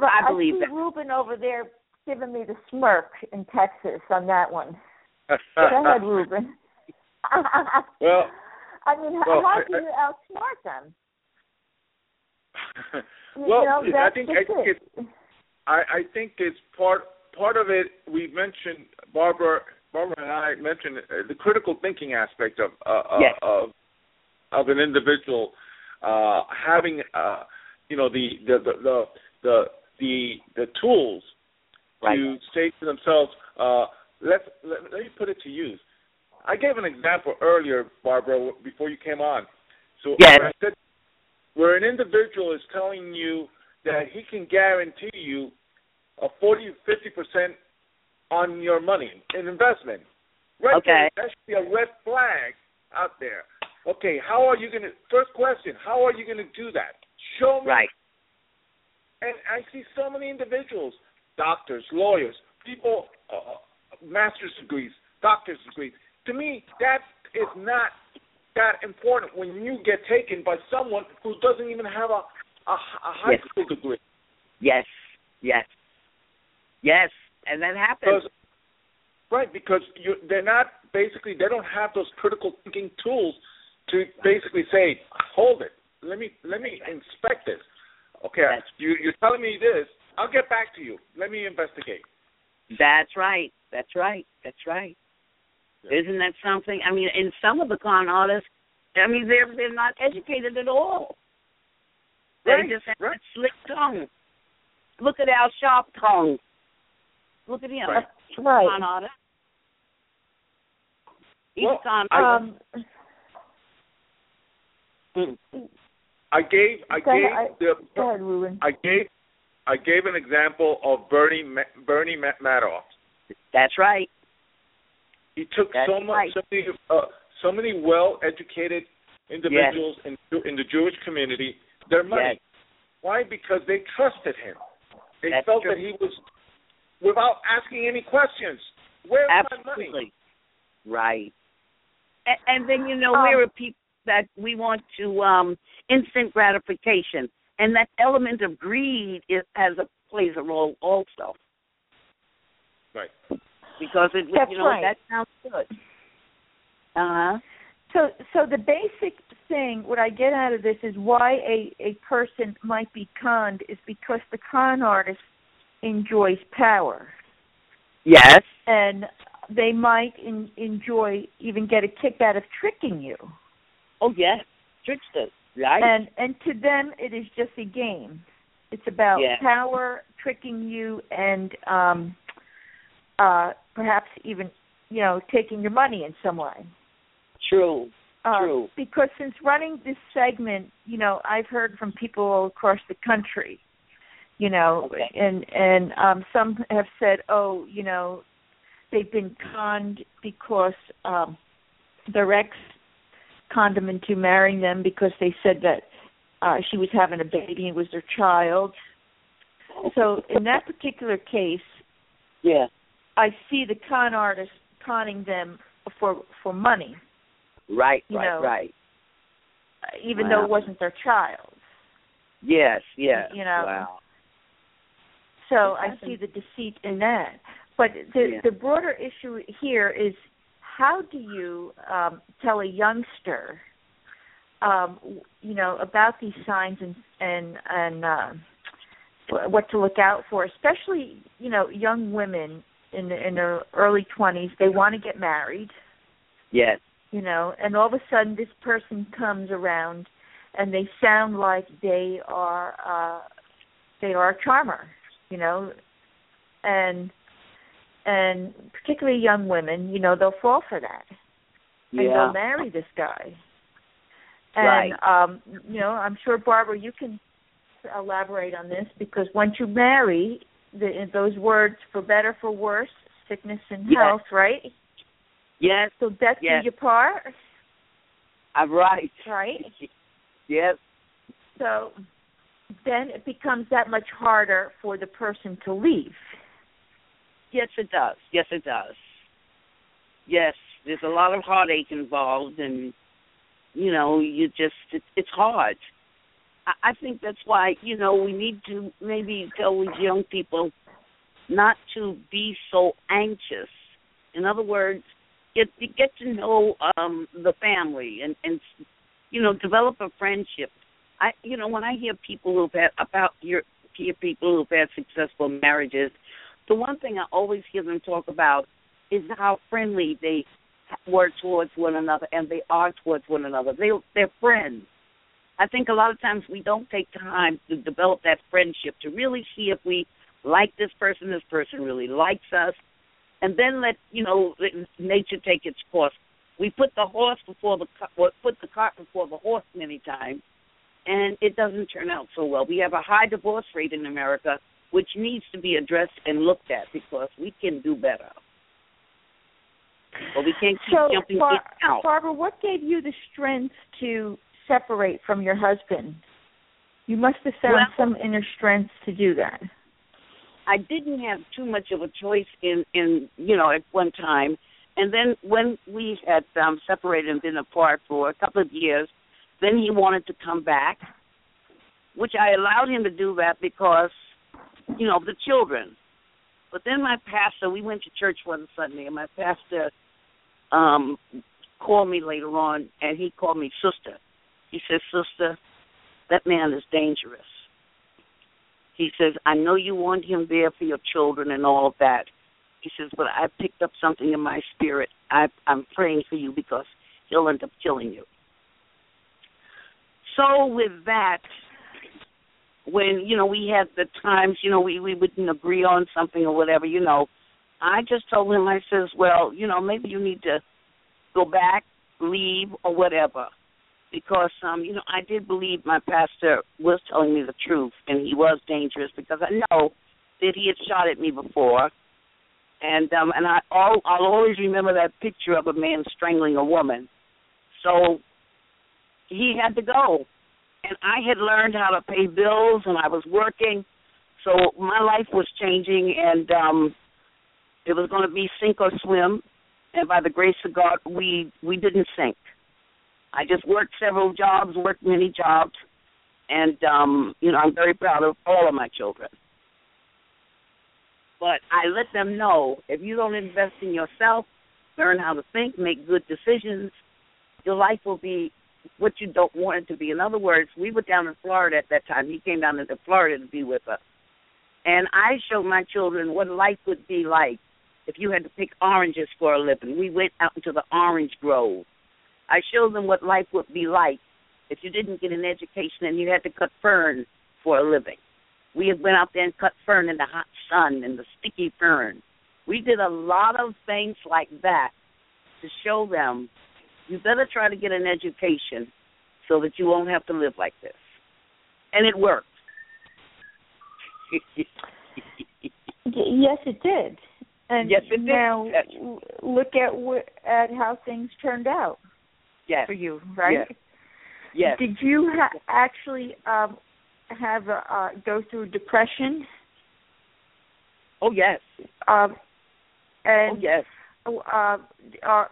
I believe see that. Ruben over there giving me the smirk in Texas on that one. Go ahead, Ruben. well, I mean, how, well, how I- do you outsmart them? You well, know, I think I think it. it's I, I think it's part part of it. We mentioned Barbara, Barbara and I mentioned uh, the critical thinking aspect of uh, Yes. uh, of of an individual uh, having uh, you know the the the the the, the, tools Right. to say to themselves, uh, let's let, let me put it to use. I gave an example earlier, Barbara, before you came on. So Yes. I said where an individual is telling you that he can guarantee you a 40 50 percent on your money in investment. Right Okay. there, that should be a red flag out there. Okay, how are you going to? First question: How are you going to do that? Show me. Right. And I see so many individuals, doctors, lawyers, people, uh, master's degrees, doctor's degrees. To me, that is not that important when you get taken by someone who doesn't even have a a, a high Yes. school degree. Yes. Yes. Yes. And that happens. Because, right, because you, they're not basically they don't have those critical thinking tools to basically say, hold it, let me let me inspect this. Okay, That's- you, you're telling me this. I'll get back to you. Let me investigate. That's right. That's right. That's right. Isn't that something? I mean, in some of the con artists, I mean, they're they're not educated at all. They Right, just have right. a slick tongue. Look at our sharp Sharptongue. Look at him. Right. Right. con artist. He's Well, a con I- Um, Mm. I gave I Go ahead, gave I- the go ahead, Ruben. I gave I gave an example of Bernie Bernie Madoff. That's right. He took That's so much right. so many uh, so many well educated individuals in in the Jewish community their money. Yes. Why? Because they trusted him. They That's felt true. that he was without asking any questions. Where's my money? Absolutely. Right. And, and then you know Um, we're people that we want to um instant gratification, and that element of greed is has a plays a role also Right. because it That's you know right. that sounds good. Uh huh. So, so the basic thing, what I get out of this is why a a person might be conned is because the con artist enjoys power, Yes. and they might in, enjoy even get a kick out of tricking you. Oh yes. Tricksters. Right. And and to them, it is just a game. It's about Yeah. power, tricking you, and um, uh, perhaps even you know taking your money in some way. True. Uh, True. Because since running this segment, you know, I've heard from people all across the country, you know, Okay. and and um some have said, oh, you know, they've been conned because um their ex conned them into marrying them because they said that uh she was having a baby and it was their child. So in that particular case, Yeah. I see the con artist conning them for for money. Right. You right. know, right. even though it wasn't their child. Yes. Yes. you know. Wow. So I see the deceit in that. But the Yeah. the broader issue here is how do you um, tell a youngster, um, you know, about these signs and and and uh, what to look out for, especially you know young women in the, in their early twenties. They want to get married, Yes. you know, and all of a sudden this person comes around, and they sound like they are uh, they are a charmer, you know, and and particularly young women, you know, they'll fall for that and they'll marry this guy. And um, you know, I'm sure Barbara, you can elaborate on this because once you marry, the, those words for better, for worse, sickness and Yes. health, right? Yes. So death Yes. do you part, I'm right. right? Yes. So then it becomes that much harder for the person to leave. Yes, it does. Yes, it does. Yes, there's a lot of heartache involved, and you know, you just it, it's hard. I, I think that's why you know we need to maybe tell these young people not to be so anxious. In other words, get get to know um the family and and you know develop a friendship. I you know when I hear people who've had about your hear people who've had successful marriages the one thing I always hear them talk about is how friendly they were towards one another, and they are towards one another. They they're friends. I think a lot of times we don't take time to develop that friendship to really see if we like this person, this person really likes us, and then let you know nature take its course. We put the horse before the put the cart before the horse many times, and it doesn't turn out so well. We have a high divorce rate in America which needs to be addressed and looked at because we can do better. But we can't keep so, jumping Bar- out. Barbara, what gave you the strength to separate from your husband? You must have found Well- some inner strength to do that. I didn't have too much of a choice in in you know at one time, and then when we had um separated and been apart for a couple of years, then he wanted to come back, which I allowed him to do that because you know the children. But then my pastor, we went to church one Sunday, and my pastor um called me later on, and he called me sister. He said, "Sister, that man is dangerous." He says, I know you want him there for your children and all of that. He says, but I picked up something in my spirit. I, I'm praying for you because he'll end up killing you. So with that, when you know we had the times, you know we we wouldn't agree on something or whatever, you know, I just told him I says, well, you know, maybe you need to go back, leave, or whatever. Because um you know I did believe my pastor was telling me the truth and he was dangerous because I know that he had shot at me before. And um and I all I'll always remember that picture of a man strangling a woman. So he had to go. And I had learned how to pay bills and I was working. So my life was changing and um it was going to be sink or swim. And by the grace of God we we didn't sink. I just worked several jobs, worked many jobs, and um, you know I'm very proud of all of my children. But I let them know if you don't invest in yourself, learn how to think, make good decisions, your life will be what you don't want it to be. In other words, we were down in Florida at that time. He came down into Florida to be with us, and I showed my children what life would be like if you had to pick oranges for a living. We went out into the orange grove. I showed them what life would be like if you didn't get an education and you had to cut fern for a living. We had went out there and cut fern in the hot sun and the sticky fern. We did a lot of things like that to show them you better try to get an education so that you won't have to live like this. And it worked. Yes, it did. And Yes, it did. now w- look at wh- at how things turned out yes. for you, right? Yes. Yes. Did you ha- actually um have uh go through depression? Oh yes. Um Oh and yes. uh, are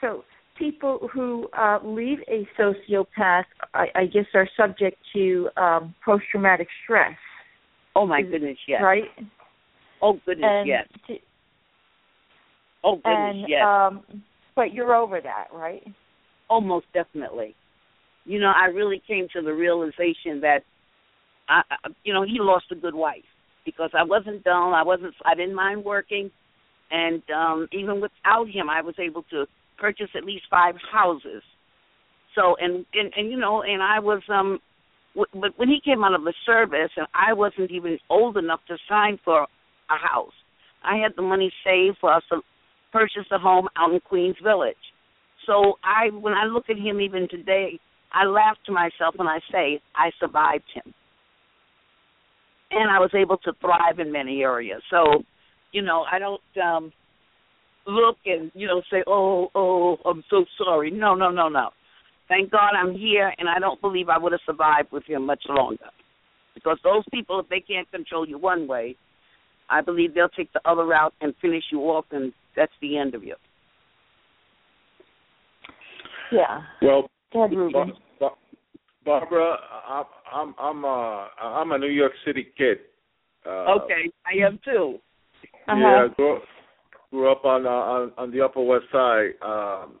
so people who uh, leave a sociopath, I, I guess, are subject to um, post-traumatic stress. Oh my goodness, yes. Right? Oh goodness, and yes. Oh goodness, and yes. um but you're over that, right? Oh, most definitely. You know, I really came to the realization that, I, I, you know, he lost a good wife because I wasn't dull. I wasn't. I didn't mind working, and um even without him, I was able to purchase at least five houses. So, and and and you know, and I was um, but when he came out of the service, and I wasn't even old enough to sign for a house. I had the money saved for us to purchase a home out in Queens Village. So I, when I look at him even today, I laugh to myself when I say I survived him, and I was able to thrive in many areas. So, you know, I don't um look and you know say, "Oh, oh, I'm so sorry." No, no, no, no. Thank God I'm here, and I don't believe I would have survived with him much longer. Because those people, if they can't control you one way, I believe they'll take the other route and finish you off, and that's the end of you. Yeah. Well, Go ahead, Ruben. Ba- Ba- Barbara, I'm I'm I'm uh I'm a New York City kid. Uh, okay, I am too. Uh-huh. Yeah, I grew, up on uh, on on the Upper West Side. Um,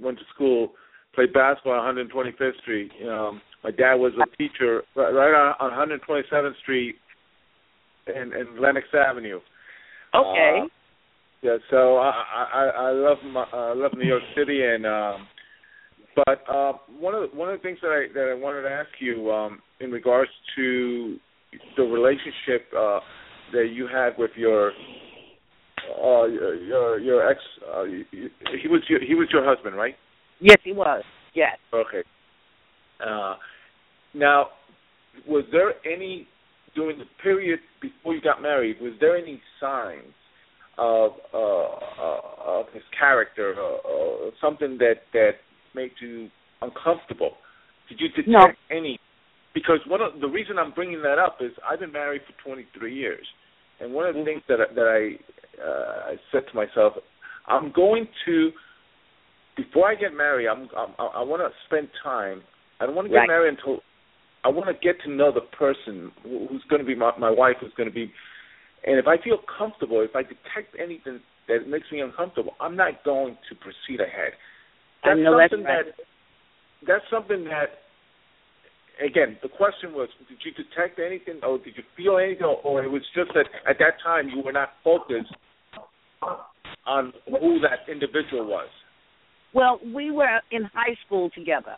went to school, played basketball on 125th Street. Um, my dad was a teacher right, right on, on 127th Street in, in Lenox Avenue. Okay. Uh, yeah, so I I I love my I love New York City and um but uh one of the, one of the things that I that I wanted to ask you um in regards to the relationship uh that you had with your uh your your ex uh, he was your, he was your husband, right? yes, he was. Yes. Okay. Uh now was there any during the period before you got married, was there any signs of uh, uh, of his character, uh, uh, something that that made you uncomfortable? Did you detect No. any? Because one of the reason I'm bringing that up is I've been married for 23 years, and one of the things that that I uh, I said to myself, I'm going to before I get married, I'm, I'm I want to spend time. I don't want to get Right. married until I want to get to know the person who's going to be my, my wife, who's going to be, and if I feel comfortable, if I detect anything that makes me uncomfortable, I'm not going to proceed ahead. That's know that's something right. that that's something that. Again, the question was: Did you detect anything, or did you feel anything, or it was just that at that time you were not focused on who that individual was? Well, we were in high school together,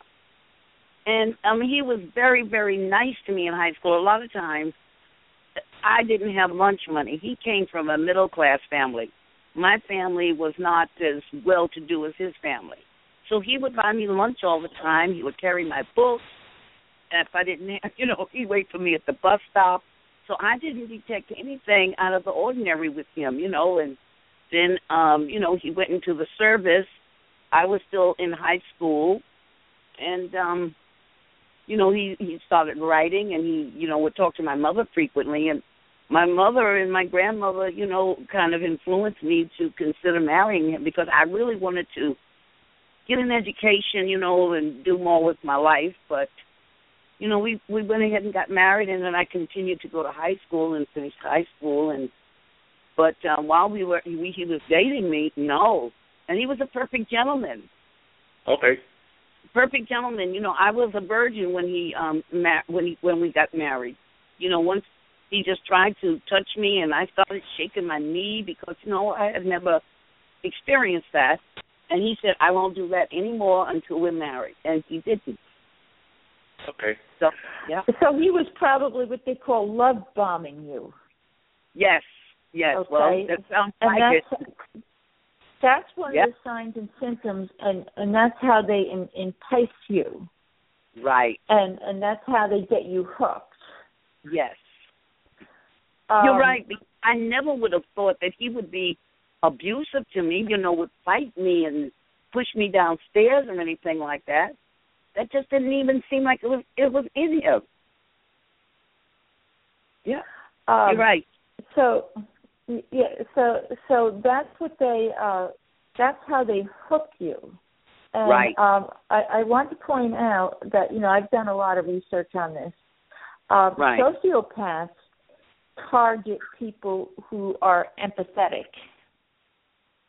and um, he was very, very nice to me in high school. A lot of times, I didn't have lunch money. He came from a middle class family. My family was not as well to do as his family, so he would buy me lunch all the time. He would carry my books. And if I didn't have, you know, he'd wait for me at the bus stop. So I didn't detect anything out of the ordinary with him, you know. And then, um, you know, he went into the service. I was still in high school, and um, you know, he he started writing, and he, you know, would talk to my mother frequently, and my mother and my grandmother, you know, kind of influenced me to consider marrying him because I really wanted to get an education, you know, and do more with my life, but you know, we we went ahead and got married, and then I continued to go to high school and finished high school, and but uh, while we were he, he was dating me, no, and he was a perfect gentleman, Okay. perfect gentleman. You know, I was a virgin when he um ma- when he when we got married. You know, once he just tried to touch me, and I started shaking my knee because you know I had never experienced that, and he said I won't do that anymore until we're married, and he didn't. Okay. So yeah. So he was probably what they call love bombing you. Yes. Yes. Okay. Well, that sounds and like that's it. that's one Yep. of the signs and symptoms, and and that's how they in, entice you, Right. and and that's how they get you hooked. Yes. Um, You're right. I never would have thought that he would be abusive to me. You know, would fight me and push me downstairs or anything like that. That just didn't even seem like it was. It was in him. Yeah. Um, You're right. So yeah, so so that's what they uh that's how they hook you. And Right. um I, I want to point out that, you know, I've done a lot of research on this. Um Right. sociopaths target people who are empathetic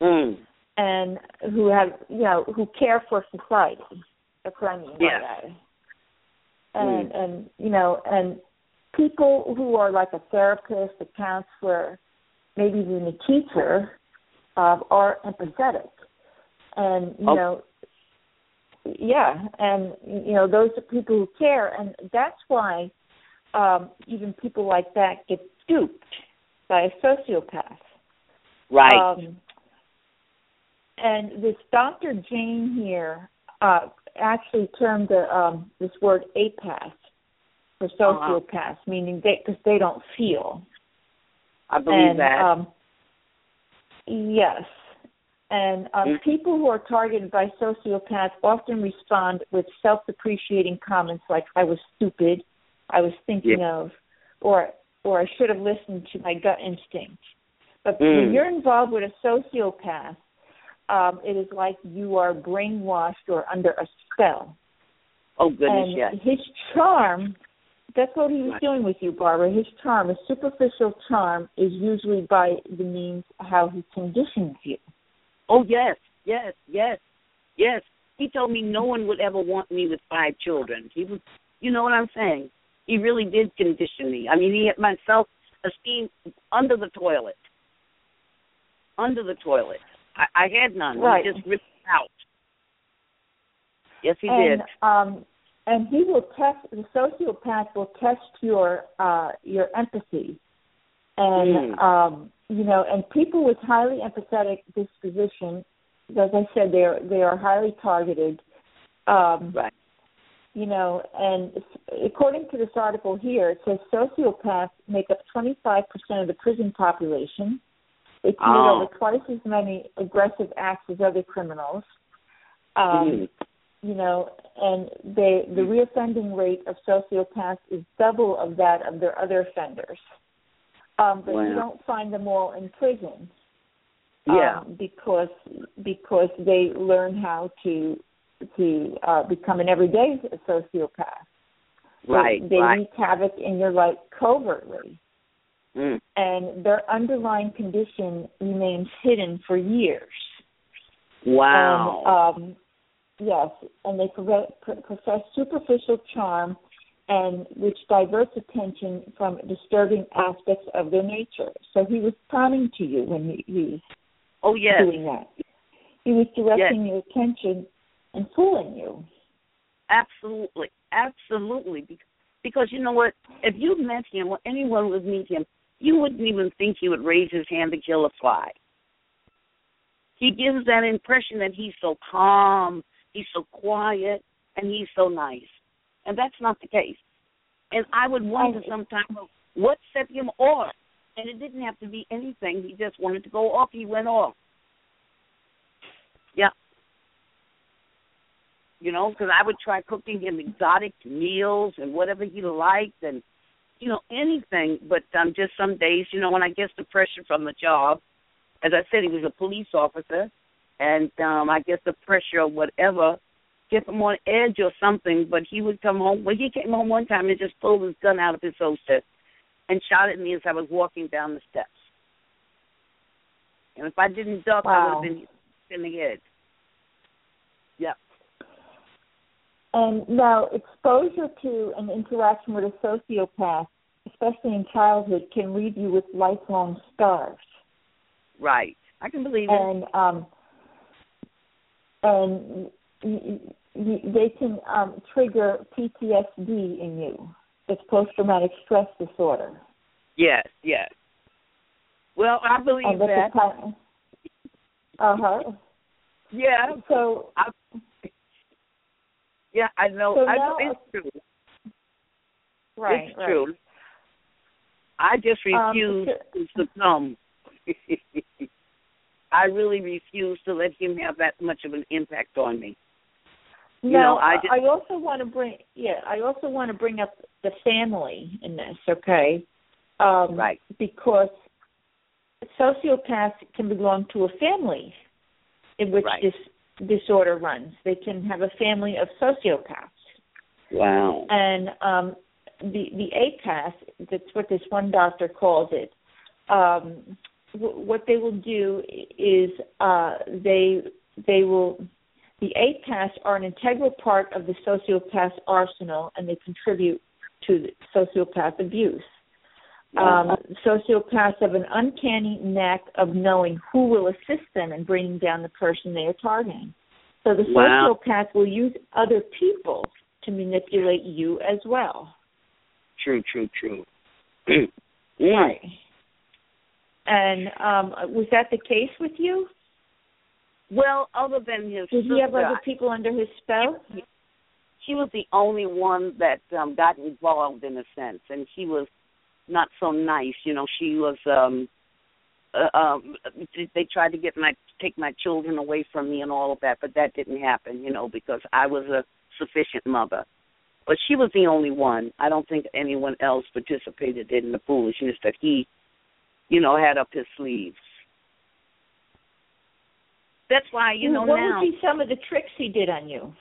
Mm. and who have you know who care for society. That's what I mean by that. And and you know and people who are like a therapist, a counselor, maybe even a teacher, uh, are empathetic, and you Oh. know, yeah, and you know those are people who care, and that's why um, even people like that get duped by a sociopath. Right. Um, and this Dr. Jane here uh, actually termed the, um, this word apath for Uh-huh. meaning they because they don't feel. I believe and, that. Um, yes, and um, Mm. people who are targeted by sociopaths often respond with self-depreciating comments like "I was stupid," "I was thinking of," or "or I should have listened to my gut instinct." But when Mm. you're involved with a sociopath, um, it is like you are brainwashed or under a spell. oh goodness, and yes. his charm, that's what he was Right. doing with you, Barbara. His charm, his superficial charm, is usually by the means how he conditions you. Oh yes, yes, yes, yes. He told me no one would ever want me with five children. He was, you know what I'm saying? He really did condition me. I mean, he had my self esteem under the toilet, under the toilet. I, I had none. Right. He just ripped it out. Yes, he and did. um and he will test the sociopath will test your uh your empathy and Mm. um you know and people with highly empathetic disposition as i said they are they are highly targeted um Right. you know and according to this article here it says sociopaths make up 25% of the prison population they commit Oh. over twice as many aggressive acts as other criminals um Mm. You know, and they the reoffending rate of sociopaths is double of that of their other offenders. Um, but Wow. you don't find them all in prison. Yeah. Um, because because they learn how to to uh, become an everyday sociopath. They- right. They, right. wreak havoc in your life covertly, Mm. and their underlying condition remains hidden for years. Wow. And, um, yes, and they profess superficial charm, and which diverts attention from disturbing aspects of their nature. So he was conning to you when he, he was oh yes. doing that. He was directing your attention and fooling you. Absolutely, absolutely. Be- Because you know what? If you met him or anyone would meet him, you wouldn't even think he would raise his hand to kill a fly. He gives that impression that he's so calm, he's so quiet, and he's so nice. And that's not the case. And I would wonder sometimes what set him off. And it didn't have to be anything. He just wanted to go off. He went off. Yeah you know, because I would try cooking him exotic meals and whatever he liked, and you know anything. But um, just some days, you know, when I guess the pressure from the job, as I said, he was a police officer, and um, I guess the pressure or whatever kept him on edge or something. But he would come home. Well, he came home one time and just pulled his gun out of his holster and shot at me as I was walking down the steps. And if I didn't duck, I would have been in the head. Yep. And now, exposure to and interaction with a sociopath, especially in childhood, can leave you with lifelong scars. Right. I can believe it. and um and y- y- they can um trigger PTSD in you. It's post traumatic stress disorder. Yes, yes. Well, I believe And that. kind uh huh. Yeah. So I, yeah, I know. So I now- know it's true. right, it's right. true. I just Um, refuse so- to succumb. I really refuse to let him have that much of an impact on me. You now, know, I just- I also want to bring yeah, I also want to bring up the family in this, okay? Um Right. because sociopaths can belong to a family in which Right. this disorder runs. They can have a family of sociopaths. Wow. And um the the APAS, that's what this one doctor calls it. Um, w- what they will do is uh, they they will the APAS are an integral part of the sociopath arsenal, and they contribute to the sociopath abuse. Um, sociopaths have an uncanny knack of knowing who will assist them in bringing down the person they are targeting. So the Wow. sociopath will use other people to manipulate you as well. True, true, true. Right. And um, was that the case with you? Well, other than his Did he have other people under his spell? she was the only one that um got involved in a sense and she was not so nice you know she was um uh, um they tried to get my take my children away from me and all of that but that didn't happen you know because i was a sufficient mother but she was the only one i don't think anyone else participated in the foolishness that he you know had up his sleeves that's why you know what now would be some of the tricks he did on you?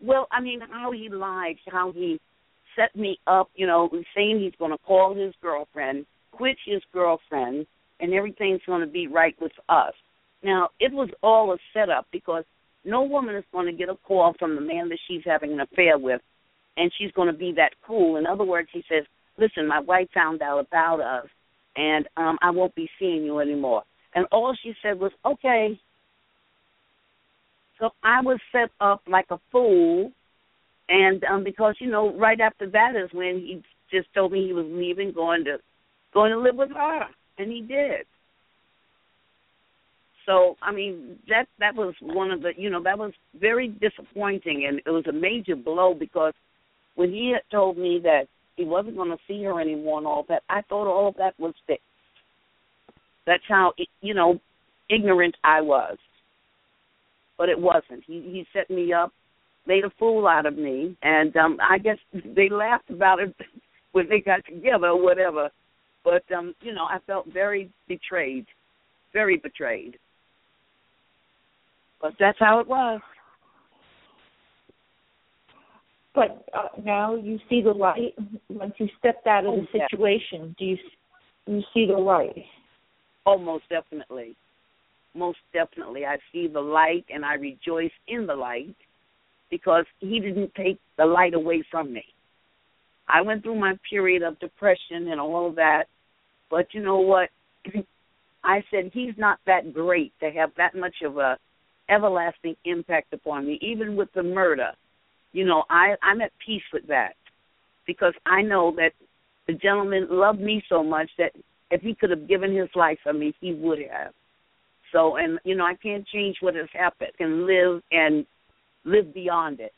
well, I mean, how he lied, how he set me up, you know, saying he's going to call his girlfriend, quit his girlfriend, and everything's going to be right with us. Now, it was all a setup because no woman is going to get a call from the man that she's having an affair with, and she's going to be that cool. In other words, he says, "Listen, my wife found out about us, and um I won't be seeing you anymore." And all she said was, "Okay." So I was set up like a fool, and um because you know, right after that is when he just told me he was leaving, going to going to live with her, and he did. So I mean that that was one of the you know that was very disappointing, and it was a major blow because when he had told me that he wasn't going to see her anymore and all that, I thought all of that was fixed. That's how you know ignorant I was, but it wasn't. He he set me up, made a fool out of me, and um I guess they laughed about it when they got together or whatever. But um you know I felt very betrayed, very betrayed. But that's how it was. But uh, now you see the light. Once you stepped out of Oh, the situation, do you you see the light? Oh, most definitely. Most definitely. I see the light and I rejoice in the light because he didn't take the light away from me. I went through my period of depression and all of that, but you know what? I said he's not that great to have that much of a everlasting impact upon me, even with the murder. You know, I I'm at peace with that because I know that the gentleman loved me so much that if he could have given his life for me, he would have. So, and you know, I can't change what has happened and live and live beyond it.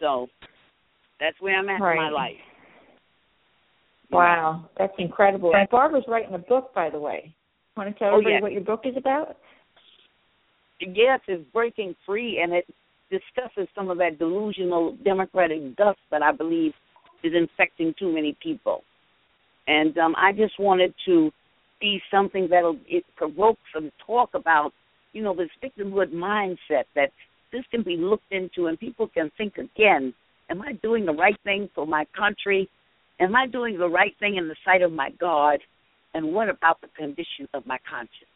So, that's where I'm at in my life. Wow, that's incredible. And Barbara's writing a book, by the way. Want to tell Oh, everybody what your book is about? Yes, it's breaking free, and it discusses some of that delusional democratic dust that I believe is infecting too many people. And um, I just wanted to be something that'll it provoke some talk about, you know, this victimhood mindset that this can be looked into, and people can think again: Am I doing the right thing for my country? Am I doing the right thing in the sight of my God? And what about the condition of my conscience?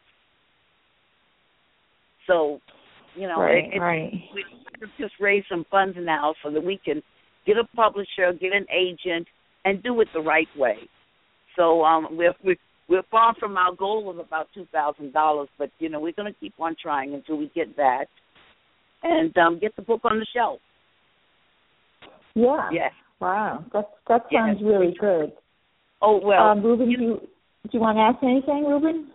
So, you know, right, it, right. we just raise some funds now so that we can get a publisher, get an agent, and do it the right way. So um, we're we're we're far from our goal of about two thousand dollars, but you know we're going to keep on trying until we get that, and um, get the book on the shelf. Yeah. Yes. Wow, that that Yes. sounds really good. Oh well. um, Ruben, you do you want to ask anything, Ruben?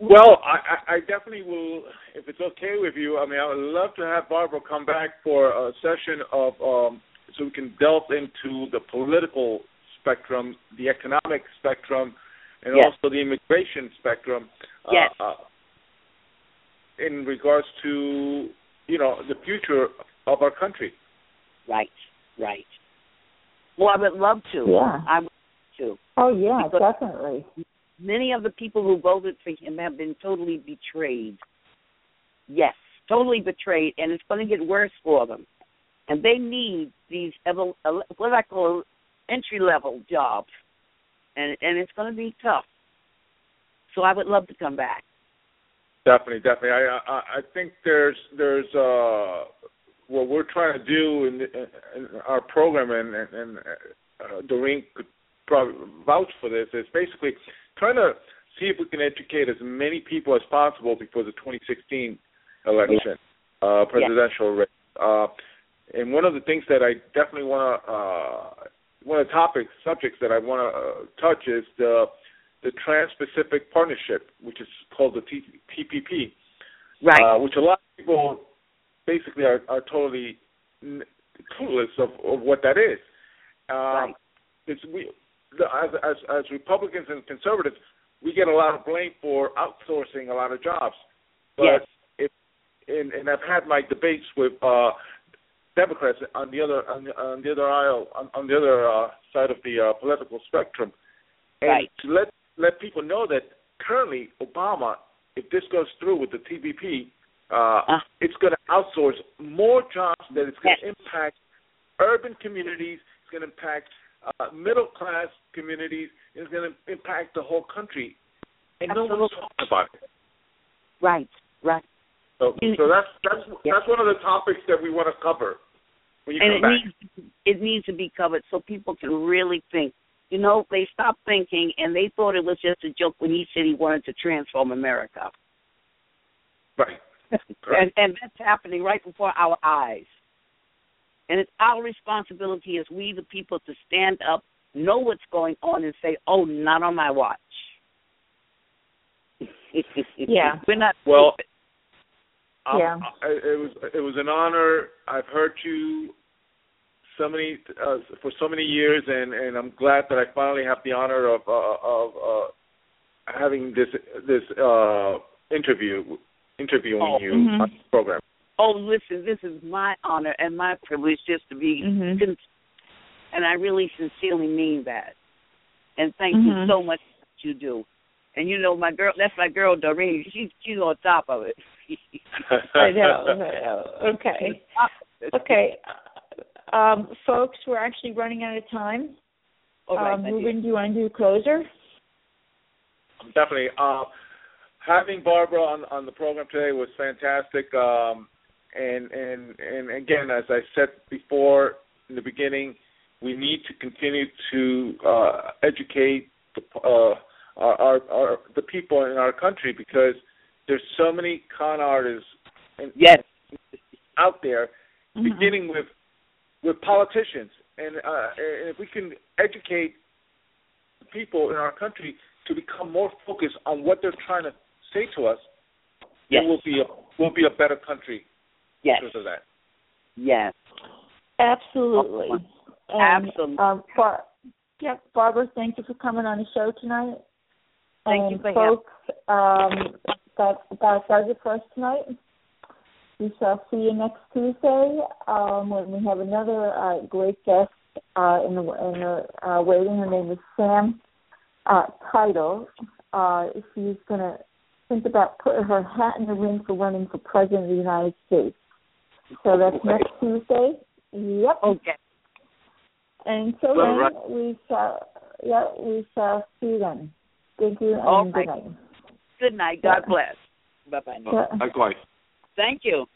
Well, I, I I definitely will, if it's okay with you. I mean, I would love to have Barbara come back for a session of, um, so we can delve into the political spectrum, the economic spectrum, and Yes. also the immigration spectrum. uh, Yes. Uh, in regards to, you know, the future of our country. right. Right. Well, I would love to. Yeah. I would love to. Oh yeah, Because- definitely. Many of the people who voted for him have been totally betrayed. Yes, totally betrayed, and it's going to get worse for them. and they need these what I call entry level jobs, and and it's going to be tough. So I would love to come back. Definitely, definitely. I I, I think there's there's uh what we're trying to do in, in our program, and and, and uh, Doreen could probably vouch for this. Is basically trying to see if we can educate as many people as possible before the 2016 election, yeah. uh, presidential yeah. race. Uh, and one of the things that I definitely want to, uh, one of the topics, subjects that I want to uh, touch is the the Trans-Pacific Partnership, which is called the T- TPP, right? Uh, which a lot of people basically are, are totally clueless of, of what that is. Um, right. It's we as, as as Republicans and conservatives, we get a lot of blame for outsourcing a lot of jobs. But yes. if and, and I've had my debates with uh Democrats on the other on the, on the other aisle on, on the other uh, side of the uh, political spectrum, and right. to let let people know that currently Obama, if this goes through with the TPP, uh, uh. it's going to outsource more jobs that it's going to yes. impact urban communities. It's going to impact uh, middle class communities. is going to impact the whole country, and Absolutely. no one's talking about it. Right, right. So, so that's that's that's one of the topics that we want to cover when you and come it back. needs it needs to be covered so people can really think. You know, they stopped thinking and they thought it was just a joke when he said he wanted to transform America. Right. and and that's happening right before our eyes. And it's our responsibility as we the people to stand up, know what's going on and say, "Oh, not on my watch." yeah. We're not well, stupid. Um, Yeah. I, it was it was an honor. I've heard you so many uh, for so many years, and and I'm glad that I finally have the honor of uh, of uh, having this this uh, interview interviewing Oh, you mhm. on the program. Oh, listen, this is my honor and my privilege just to be, Mhm. con- and I really sincerely mean that. And thank you Mhm. so much for what you do. And you know, my girl, that's my girl Doreen. She, she's on top of it. I know. I know. Okay. Okay. Um, folks, we're actually running out of time. All right, um, my dear. Ruben, do you want to do a closer? Definitely. Uh, having Barbara on on the program today was fantastic. Um, and and and again, as I said before in the beginning, we need to continue to uh, educate the, uh, our, our, our the people in our country because there's so many con artists in, Yes. out there, Mhm. beginning with with politicians, and uh, and if we can educate people in our country to become more focused on what they're trying to say to us, Yes. it will be a will be a better country Yes. because of that. Yes. Absolutely. And, Absolutely. Um, Bar- yep, Barbara, thank you for coming on the show tonight. Thank and you for folks, um, that that does it for us tonight. We shall see you next Tuesday um, when we have another uh, great guest uh, in the in the uh, waiting. Her name is Sam uh, Title. Uh, she's going to think about putting her hat in the ring for running for president of the United States. So that's next Tuesday. Yep. Okay. And so All then right. we shall, yeah, we shall see you then. Thank you and All good night. Good night. God Yeah. bless. Bye bye. Likewise. Thank you.